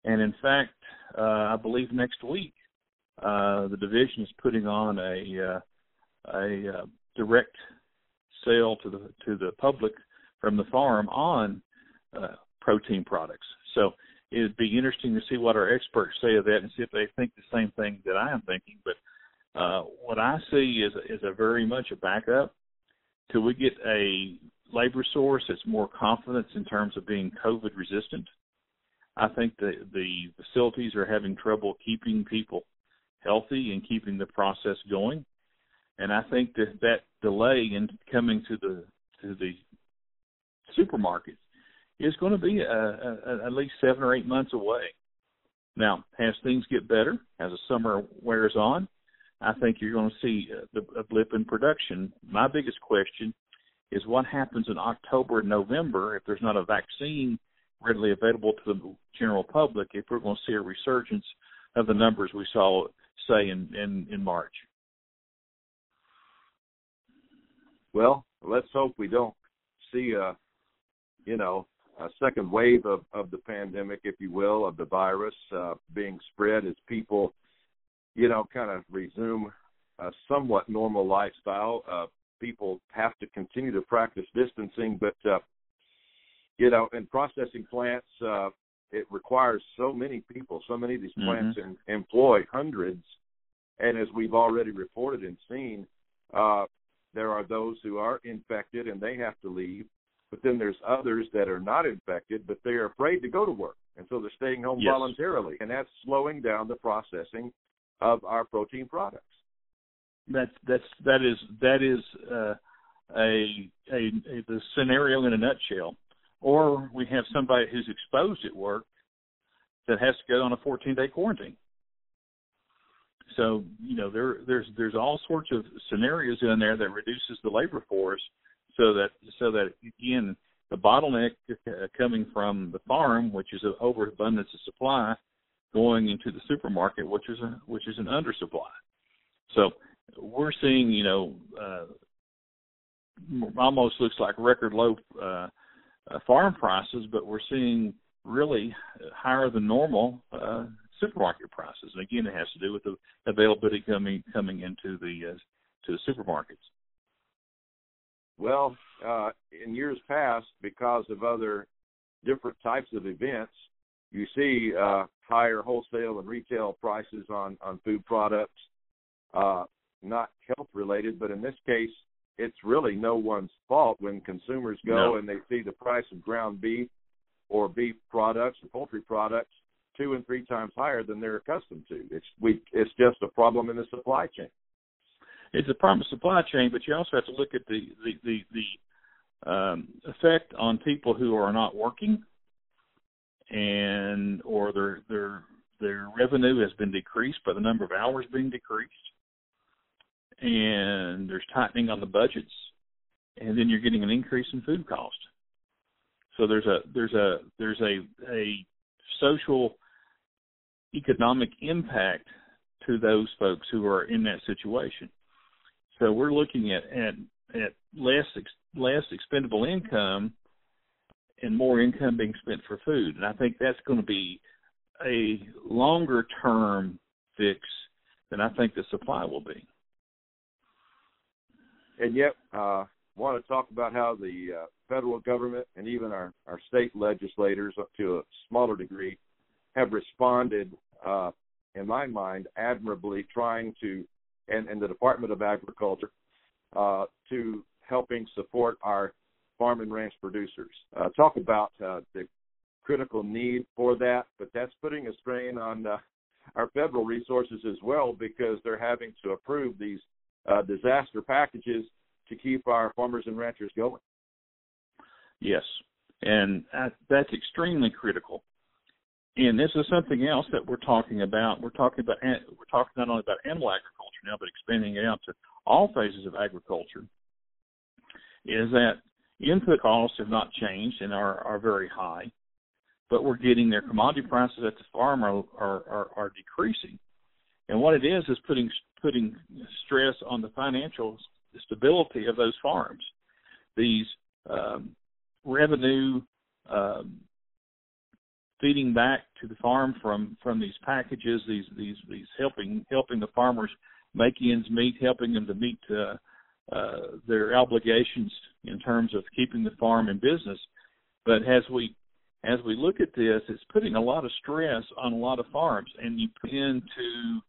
And in fact, uh, I believe next week uh, the division is putting on a uh, a uh, direct sale to the to the public from the farm on uh, protein products. So it'd be interesting to see what our experts say of that and see if they think the same thing that I am thinking. But uh, what I see is is a very much a backup till we get a labor source that's more confident in terms of being COVID resistant. I think the the facilities are having trouble keeping people healthy and keeping the process going. and I think that that delay in coming to the to the supermarkets is going to be a, a, at least seven or eight months away. Now, as things get better, as the summer wears on, I think you're going to see a, a blip in production. My biggest question is what happens in October and November if there's not a vaccine readily available to the general public, if we're going to see a resurgence of the numbers we saw, say, in, in, in March. Well, let's hope we don't see a, you know, a second wave of, of the pandemic, if you will, of the virus uh, being spread as people, you know, kind of resume a somewhat normal lifestyle. Uh, people have to continue to practice distancing, but uh, you know, in processing plants, uh, it requires so many people. So many of these plants mm-hmm. in, employ hundreds, and as we've already reported and seen, uh, there are those who are infected and they have to leave. But then there's others that are not infected, but they are afraid to go to work, and so they're staying home yes. voluntarily, and that's slowing down the processing of our protein products. That's that's that is that is uh, a, a a the scenario in a nutshell. Or we have somebody who's exposed at work that has to go on a 14 day quarantine. So you know there there's there's all sorts of scenarios in there that reduces the labor force, so that so that again the bottleneck uh, coming from the farm, which is an overabundance of supply, going into the supermarket, which is a which is an undersupply. So we're seeing you know uh, almost looks like record low uh, uh, farm prices, but we're seeing really higher than normal uh, supermarket prices. And again, it has to do with the availability coming coming into the uh, to the supermarkets. Well, uh, in years past, because of other different types of events, you see uh, higher wholesale and retail prices on on food products, uh, not health related, but in this case, it's really no one's fault when consumers go no. and they see the price of ground beef or beef products or poultry products two and three times higher than they're accustomed to. It's we it's just a problem in the supply chain. It's a problem supply chain, but you also have to look at the the the, the um, effect on people who are not working and or their their their revenue has been decreased by the number of hours being decreased and there's tightening on the budgets, and then you're getting an increase in food cost. So there's a there's a there's a a social economic impact to those folks who are in that situation. So we're looking at at, at less less expendable income and more income being spent for food, and I think that's going to be a longer term fix than I think the supply will be. And yet uh, want to talk about how the uh, federal government and even our, our state legislators, up to a smaller degree, have responded, uh, in my mind, admirably, trying to, and, and the Department of Agriculture, uh, to helping support our farm and ranch producers. Uh, talk about uh, the critical need for that, but that's putting a strain on uh, our federal resources as well because they're having to approve these uh, disaster packages to keep our farmers and ranchers going. Yes, and that's extremely critical. And this is something else that we're talking about. We're talking about we're talking not only about animal agriculture now, but expanding it out to all phases of agriculture. Is that input costs have not changed and are are very high, but we're getting their commodity prices at the farm are are, are, are decreasing. And what it is is putting putting stress on the financial stability of those farms. These um, revenue um, feeding back to the farm from from these packages, these these these helping helping the farmers make ends meet, helping them to meet uh, uh, their obligations in terms of keeping the farm in business. But as we as we look at this, it's putting a lot of stress on a lot of farms, and you put into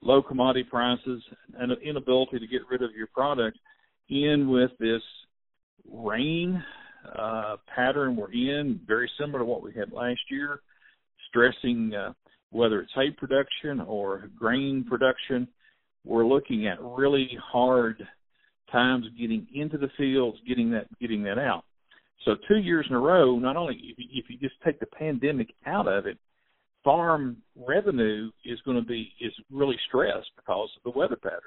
low commodity prices and an inability to get rid of your product in with this rain uh, pattern we're in, very similar to what we had last year, stressing uh, whether it's hay production or grain production. we're looking at really hard times getting into the fields, getting that getting that out. So two years in a row, not only if you, if you just take the pandemic out of it, farm revenue is going to be is really stressed because of the weather pattern,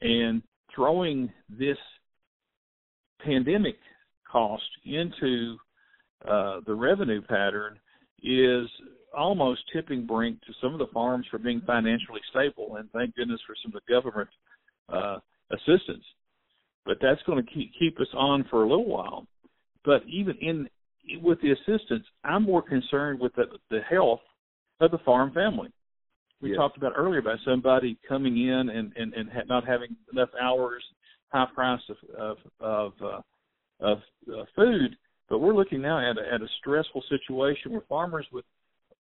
and throwing this pandemic cost into uh, the revenue pattern is almost tipping brink to some of the farms for being financially stable, and thank goodness for some of the government uh, assistance. But that's going to keep keep us on for a little while. But even in with the assistance, I'm more concerned with the, the health of the farm family. We yes. talked about earlier about somebody coming in and and, and not having enough hours, high price of of of, uh, of uh, food. But we're looking now at a, at a stressful situation where farmers with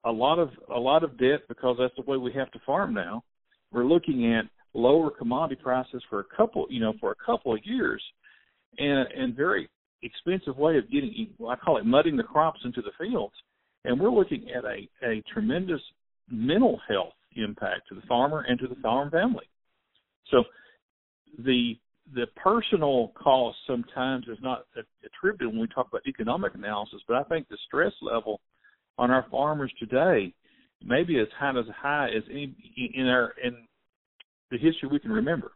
a lot of a lot of debt because that's the way we have to farm now. We're looking at lower commodity prices for a couple, you know, for a couple of years, and and very expensive way of getting, I call it mudding the crops into the fields. And we're looking at a, a tremendous mental health impact to the farmer and to the farm family. So the the personal cost sometimes is not attributed when we talk about economic analysis, but I think the stress level on our farmers today may be as high as high as any in our in the history we can remember.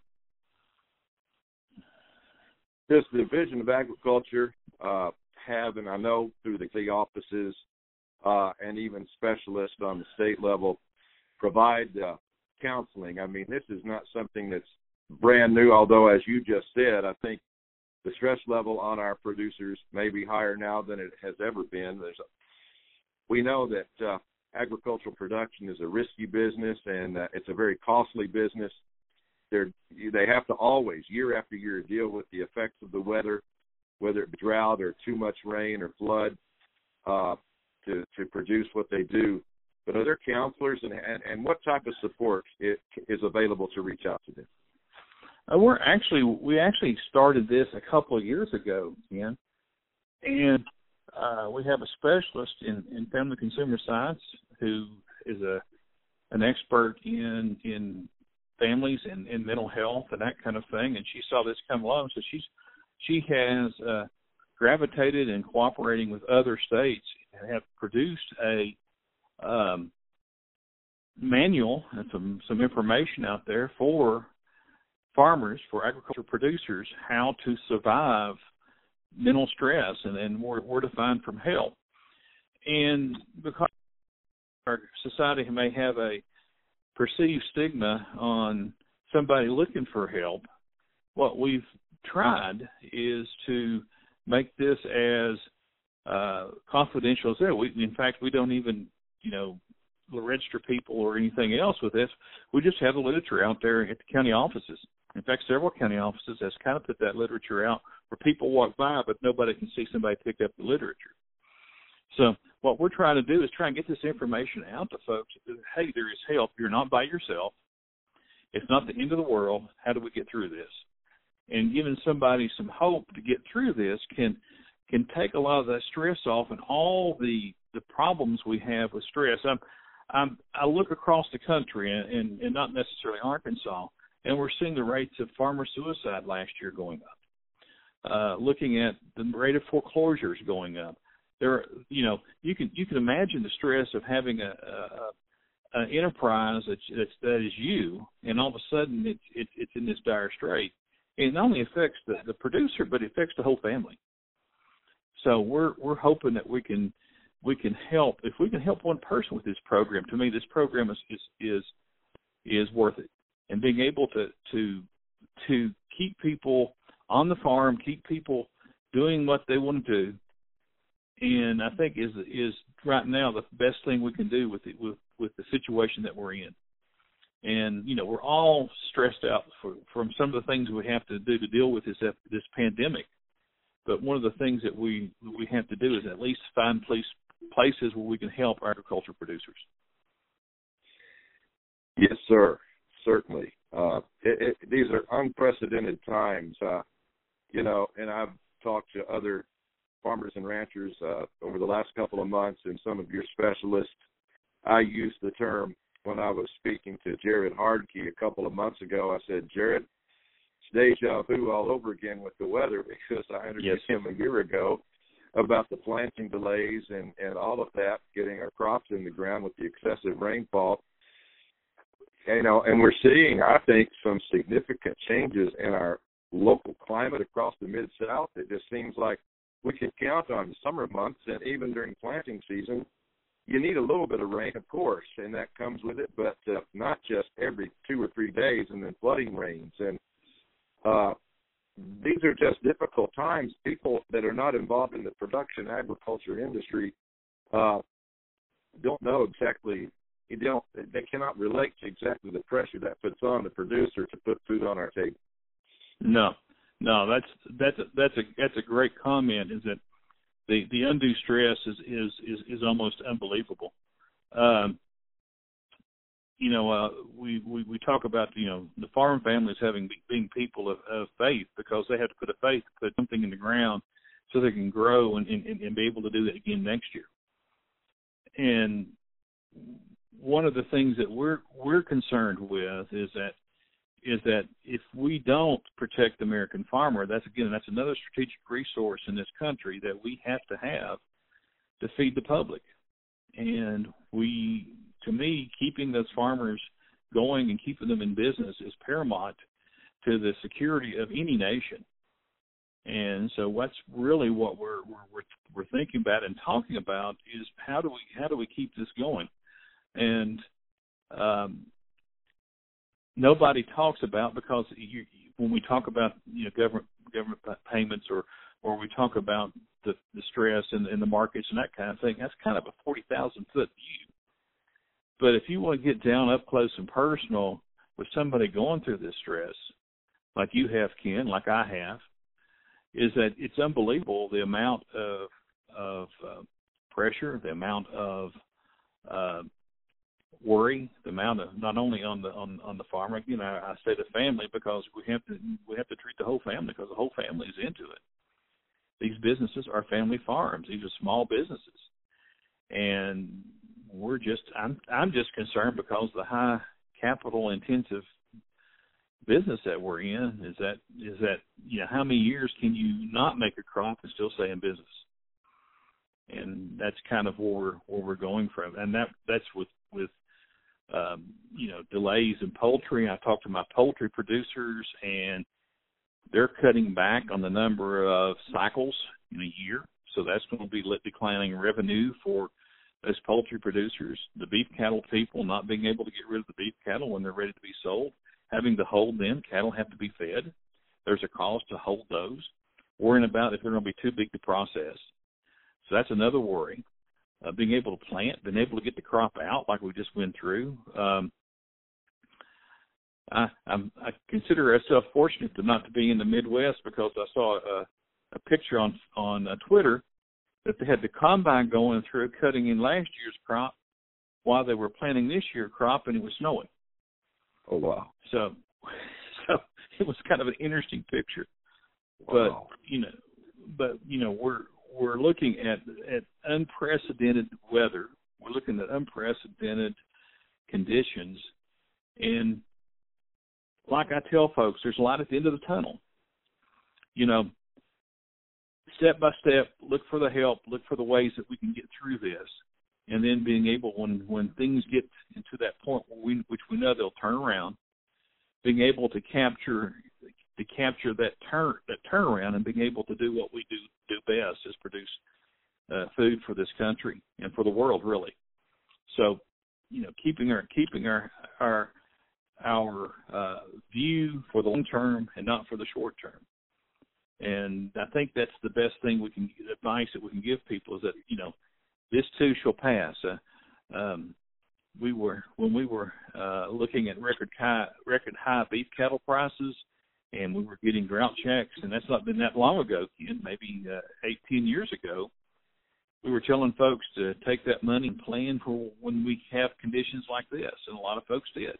Does the Division of Agriculture uh, have, and I know through the key offices uh, and even specialists on the state level, provide uh, counseling? I mean, this is not something that's brand new, although, as you just said, I think the stress level on our producers may be higher now than it has ever been. There's a, we know that uh, agricultural production is a risky business and uh, it's a very costly business they're they have to always year after year deal with the effects of the weather, whether it be drought or too much rain or flood, uh, to to produce what they do. But are there counselors and and, and what type of support is, is available to reach out to them? Uh, we're actually we actually started this a couple of years ago, Ken, and uh, we have a specialist in, in family consumer science who is a an expert in in families and, and mental health and that kind of thing. And she saw this come along, so she's she has uh, gravitated and cooperating with other states and have produced a um, manual and some some information out there for farmers, for agriculture producers, how to survive mental stress and, and where, where to from help. And because our society may have a perceived stigma on somebody looking for help, what we've tried is to make this as uh, confidential as that. We, in fact, we don't even, you know, register people or anything else with this. We just have the literature out there at the county offices. In fact, several county offices has kind of put that literature out where people walk by, but nobody can see somebody pick up the literature. So what we're trying to do is try and get this information out to folks. Hey, there is help. You're not by yourself. It's not the end of the world. How do we get through this? And giving somebody some hope to get through this can can take a lot of that stress off and all the the problems we have with stress. I'm, I'm I look across the country and, and, and not necessarily Arkansas, and we're seeing the rates of farmer suicide last year going up. Uh, looking at the rate of foreclosures going up there you know you can you can imagine the stress of having a, a an enterprise that's, that's that is you and all of a sudden it's it, it's in this dire strait it not only affects the, the producer but it affects the whole family. So we're we're hoping that we can we can help. If we can help one person with this program to me this program is is is, is worth it and being able to to to keep people on the farm keep people doing what they want to do and I think is is right now the best thing we can do with it with with the situation that we're in. And you know we're all stressed out for, from some of the things we have to do to deal with this this pandemic. But one of the things that we we have to do is at least find place places where we can help agriculture producers. Yes, sir. Certainly. Uh, it, it, these are unprecedented times. Uh, you know, and I've talked to other farmers and ranchers uh, over the last couple of months and some of your specialists, I use the term when I was speaking to Jarrod Hardke a couple of months ago. I said, Jarrod, it's deja vu all over again with the weather <laughs> because I introduced yes. him a year ago about the planting delays and and all of that, getting our crops in the ground with the excessive rainfall. You know, and we're seeing, I think, some significant changes in our local climate across the mid South. It just seems like we can count on summer months and even during planting season. You need a little bit of rain, of course, and that comes with it, but uh, not just every two or three days and then flooding rains. And uh, these are just difficult times. People that are not involved in the production agriculture industry uh, don't know exactly. You don't. They cannot relate to exactly the pressure that puts on the producer to put food on our table. No, no, that's that's a, that's a that's a great comment. Is that the the undue stress is is is, is almost unbelievable. Um, you know, uh, we, we we talk about you know the farm families having being people of, of faith because they have to put a faith, put something in the ground, so they can grow and, and and be able to do that again next year. And one of the things that we're we're concerned with is that is that if we don't protect the American farmer, that's again that's another strategic resource in this country that we have to have to feed the public. And we to me, keeping those farmers going and keeping them in business is paramount to the security of any nation. And so that's really what we're we're we're thinking about and talking about is how do we how do we keep this going? And um, nobody talks about because you, when we talk about you know government government payments or or we talk about the, the stress in, in the markets and that kind of thing, that's kind of a forty thousand foot view. But if you want to get down up close and personal with somebody going through this stress, like you have, Ken, like I have, is that it's unbelievable the amount of of uh, pressure, the amount of uh, worry, the amount of not only on the on on the farmer. You know, I say the family because we have to we have to treat the whole family because the whole family is into it. These businesses are family farms. These are small businesses, and we're just I'm I'm just concerned because the high capital intensive business that we're in is that is that you know how many years can you not make a crop and still stay in business and that's kind of where where we're going from and that that's with with um you know delays in poultry i talked to my poultry producers and they're cutting back on the number of cycles in a year so that's going to be declining revenue for as poultry producers, the beef cattle people not being able to get rid of the beef cattle when they're ready to be sold, having to hold them, cattle have to be fed. There's a cost to hold those. Worrying about if they're going to be too big to process. So that's another worry. Uh, being able to plant, being able to get the crop out like we just went through. Um, I, I'm, I consider myself fortunate to not to be in the Midwest because I saw a, a picture on on uh, Twitter that they had the combine going through cutting in last year's crop while they were planting this year's crop and it was snowing. Oh wow. So <laughs> so it was kind of an interesting picture. Wow. But you know but you know we're we're looking at at unprecedented weather. We're looking at unprecedented conditions and like I tell folks, there's light at the end of the tunnel. You know, step by step, look for the help, look for the ways that we can get through this, and then being able when when things get into that point where we which we know they'll turn around, being able to capture to capture that turn that turnaround and being able to do what we do do best is produce uh, food for this country and for the world really. So, you know, keeping our keeping our our our uh, view for the long term and not for the short term. And I think that's the best thing we can advice that we can give people is that you know this too shall pass. Uh, um, we were when we were uh, looking at record high record high beef cattle prices, and we were getting drought checks, and that's not been that long ago, Ken, maybe uh, eight ten years ago. We were telling folks to take that money and plan for when we have conditions like this, and a lot of folks did.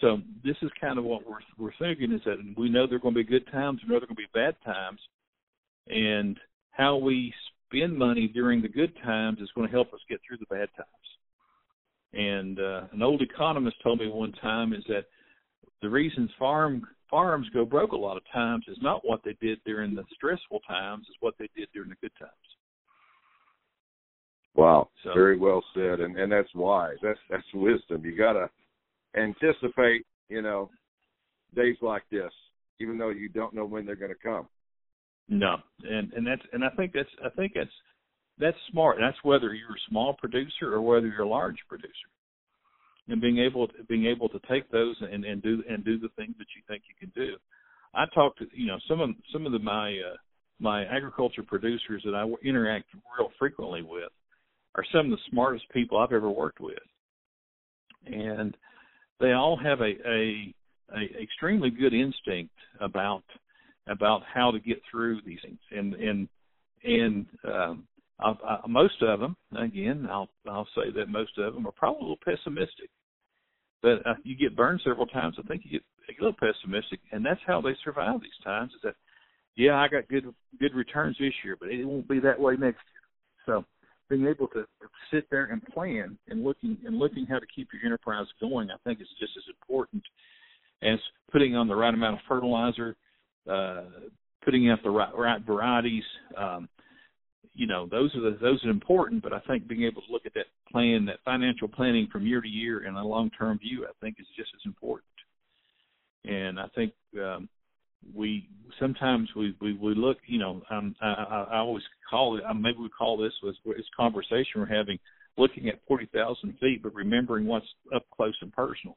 So this is kind of what we're we're thinking is that we know there are going to be good times, we know there are going to be bad times, and how we spend money during the good times is going to help us get through the bad times. And uh, an old economist told me one time is that the reasons farm farms go broke a lot of times is not what they did during the stressful times, is what they did during the good times. Wow, so, very well said, and and that's wise. That's that's wisdom. You got to anticipate, you know, days like this, even though you don't know when they're going to come. No, and and that's and I think that's I think that's that's smart. That's whether you're a small producer or whether you're a large producer, and being able to being able to take those and and do and do the things that you think you can do. I talked to you know some of some of the my uh, my agriculture producers that I interact real frequently with are some of the smartest people I've ever worked with, and they all have a a, a extremely good instinct about about how to get through these things, and and and um, I, I, most of them, again, I'll I'll say that most of them are probably a little pessimistic, but uh, you get burned several times. I think you get a little pessimistic, and that's how they survive these times. Is that yeah, I got good good returns this year, but it won't be that way next year. So being able to sit there and plan and looking and looking how to keep your enterprise going, I think is just as important as putting on the right amount of fertilizer, uh, putting out the right, right varieties. Um, you know, those are the, those are important, but I think being able to look at that plan, that financial planning from year to year and a long term view, I think is just as important. And I think um, we sometimes we, we we look you know um, I, I always call it maybe we call this was this conversation we're having looking at forty thousand feet but remembering what's up close and personal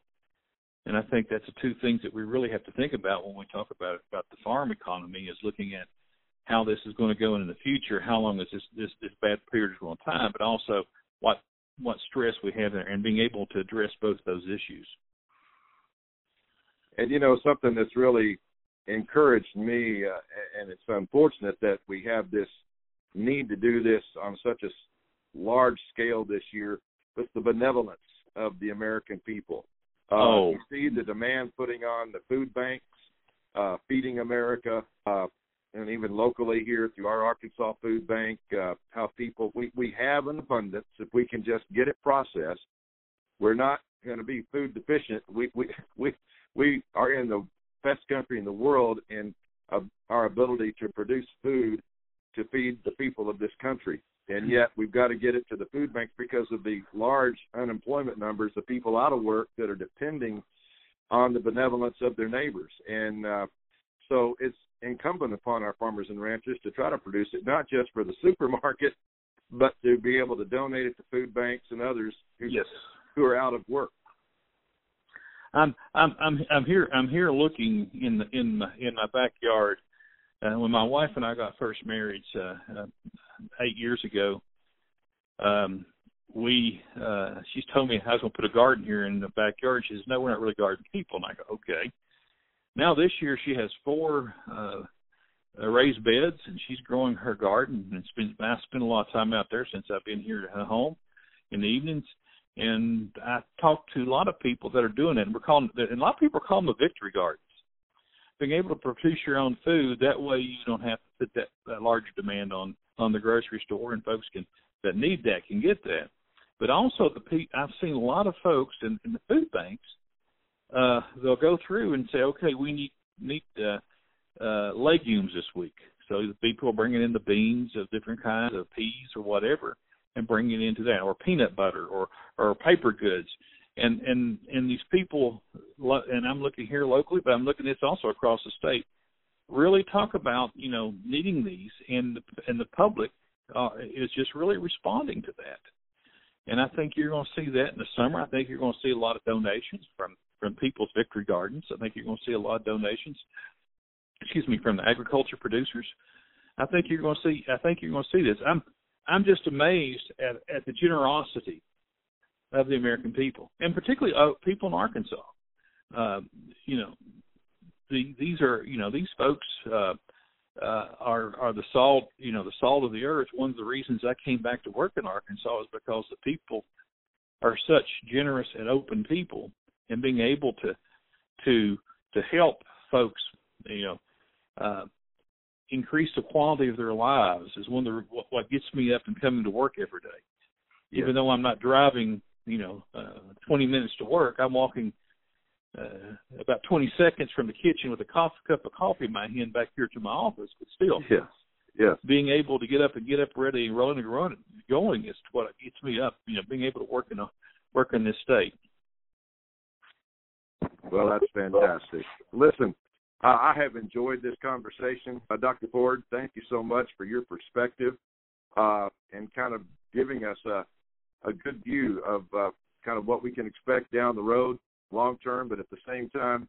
and I think that's the two things that we really have to think about when we talk about about the farm economy is looking at how this is going to go in the future how long is this this this bad period is going to time but also what what stress we have there and being able to address both those issues and you know something that's really encouraged me, uh, and it's unfortunate that we have this need to do this on such a large scale this year, but the benevolence of the American people. Uh, oh. You see the demand putting on the food banks, uh, Feeding America, uh, and even locally here through our Arkansas Food Bank, uh, how people, we, we have an abundance if we can just get it processed. We're not going to be food deficient. We, we, <laughs> we, we are in the best country in the world in uh, our ability to produce food to feed the people of this country. And yet we've got to get it to the food banks because of the large unemployment numbers of people out of work that are depending on the benevolence of their neighbors. And uh, so it's incumbent upon our farmers and ranchers to try to produce it not just for the supermarket, <laughs> but to be able to donate it to food banks and others who, yes. who are out of work. I'm I'm I'm I'm here I'm here looking in the in my in my backyard. Uh, when my wife and I got first married uh, uh, eight years ago, um, we uh, she's told me I was going to put a garden here in the backyard. She says, "No, we're not really garden people." And I go, "Okay." Now this year she has four uh, uh, raised beds, and she's growing her garden. And spend I spend a lot of time out there since I've been here at home in the evenings and I talked to a lot of people that are doing it. And we're calling, and a lot of people calling them victory gardens. Being able to produce your own food, that way you don't have to put that, that larger demand on on the grocery store, and folks can that need that can get that. But also the I've seen a lot of folks in, in the food banks. Uh, they'll go through and say, okay, we need need uh, uh, legumes this week. So the people are bringing in the beans of different kinds of peas or whatever and bringing it into that, or peanut butter, or or paper goods, and and and these people, and I'm looking here locally, but I'm looking this also across the state. Really talk about you know needing these, and the, and the public uh, is just really responding to that. And I think you're going to see that in the summer. I think you're going to see a lot of donations from from people's victory gardens. I think you're going to see a lot of donations. Excuse me, from the agriculture producers. I think you're going to see. I think you're going to see this. I'm I'm just amazed at, at the generosity of the American people, and particularly uh, people in Arkansas. Uh, you know, the, these are you know these folks uh, uh, are are the salt you know the salt of the earth. One of the reasons I came back to work in Arkansas is because the people are such generous and open people, and being able to to to help folks you know uh, increase the quality of their lives is one of the what, what gets me up and coming to work every day. Even though I'm not driving you know uh, 20 minutes to work. I'm walking uh, about 20 seconds from the kitchen with a coffee, cup of coffee in my hand back here to my office. But still, yes, yes, being able to get up and get up ready and rolling and running, going is what gets me up. You know, being able to work in a work in this state. Well, that's fantastic. Listen, uh, I have enjoyed this conversation. Uh, Dr. Ford, thank you so much for your perspective uh, and kind of giving us a, a good view of uh, kind of what we can expect down the road long term, but at the same time,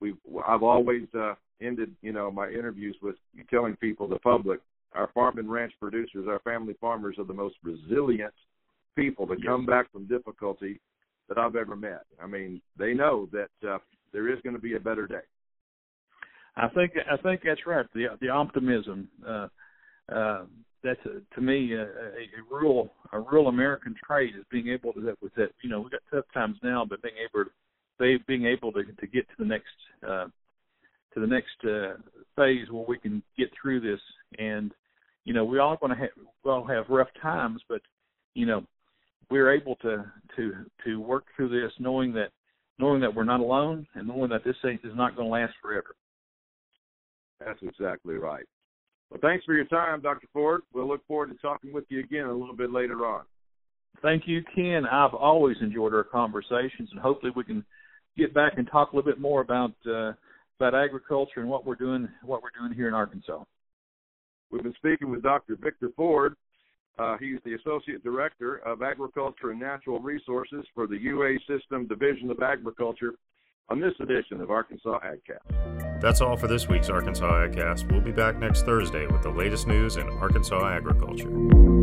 we I've always uh, ended you know my interviews with telling people, the public, our farm and ranch producers, our family farmers are the most resilient people to come back from difficulty that I've ever met. I mean, they know that uh, there is going to be a better day. I think I think that's right. The the optimism. Uh, uh, that's a, to me a, a, real a real American trait is being able to that with that. You know, we got tough times now, but being able to they being able to to get to the next uh, to the next uh, phase where we can get through this. And you know, we all going to have we all have rough times, but you know, we're able to to to work through this, knowing that knowing that we're not alone, and knowing that this thing is not going to last forever. That's exactly right. Well, thanks for your time, Dr. Ford. We'll look forward to talking with you again a little bit later on. Thank you, Ken. I've always enjoyed our conversations, and hopefully we can get back and talk a little bit more about uh, about agriculture and what we're doing what we're doing here in Arkansas. We've been speaking with Dr. Victor Ford. Uh, he's the Associate Director of Agriculture and Natural Resources for the UA System Division of Agriculture on this edition of Arkansas AgCast. That's all for this week's Arkansas AgCast. We'll be back next Thursday with the latest news in Arkansas agriculture.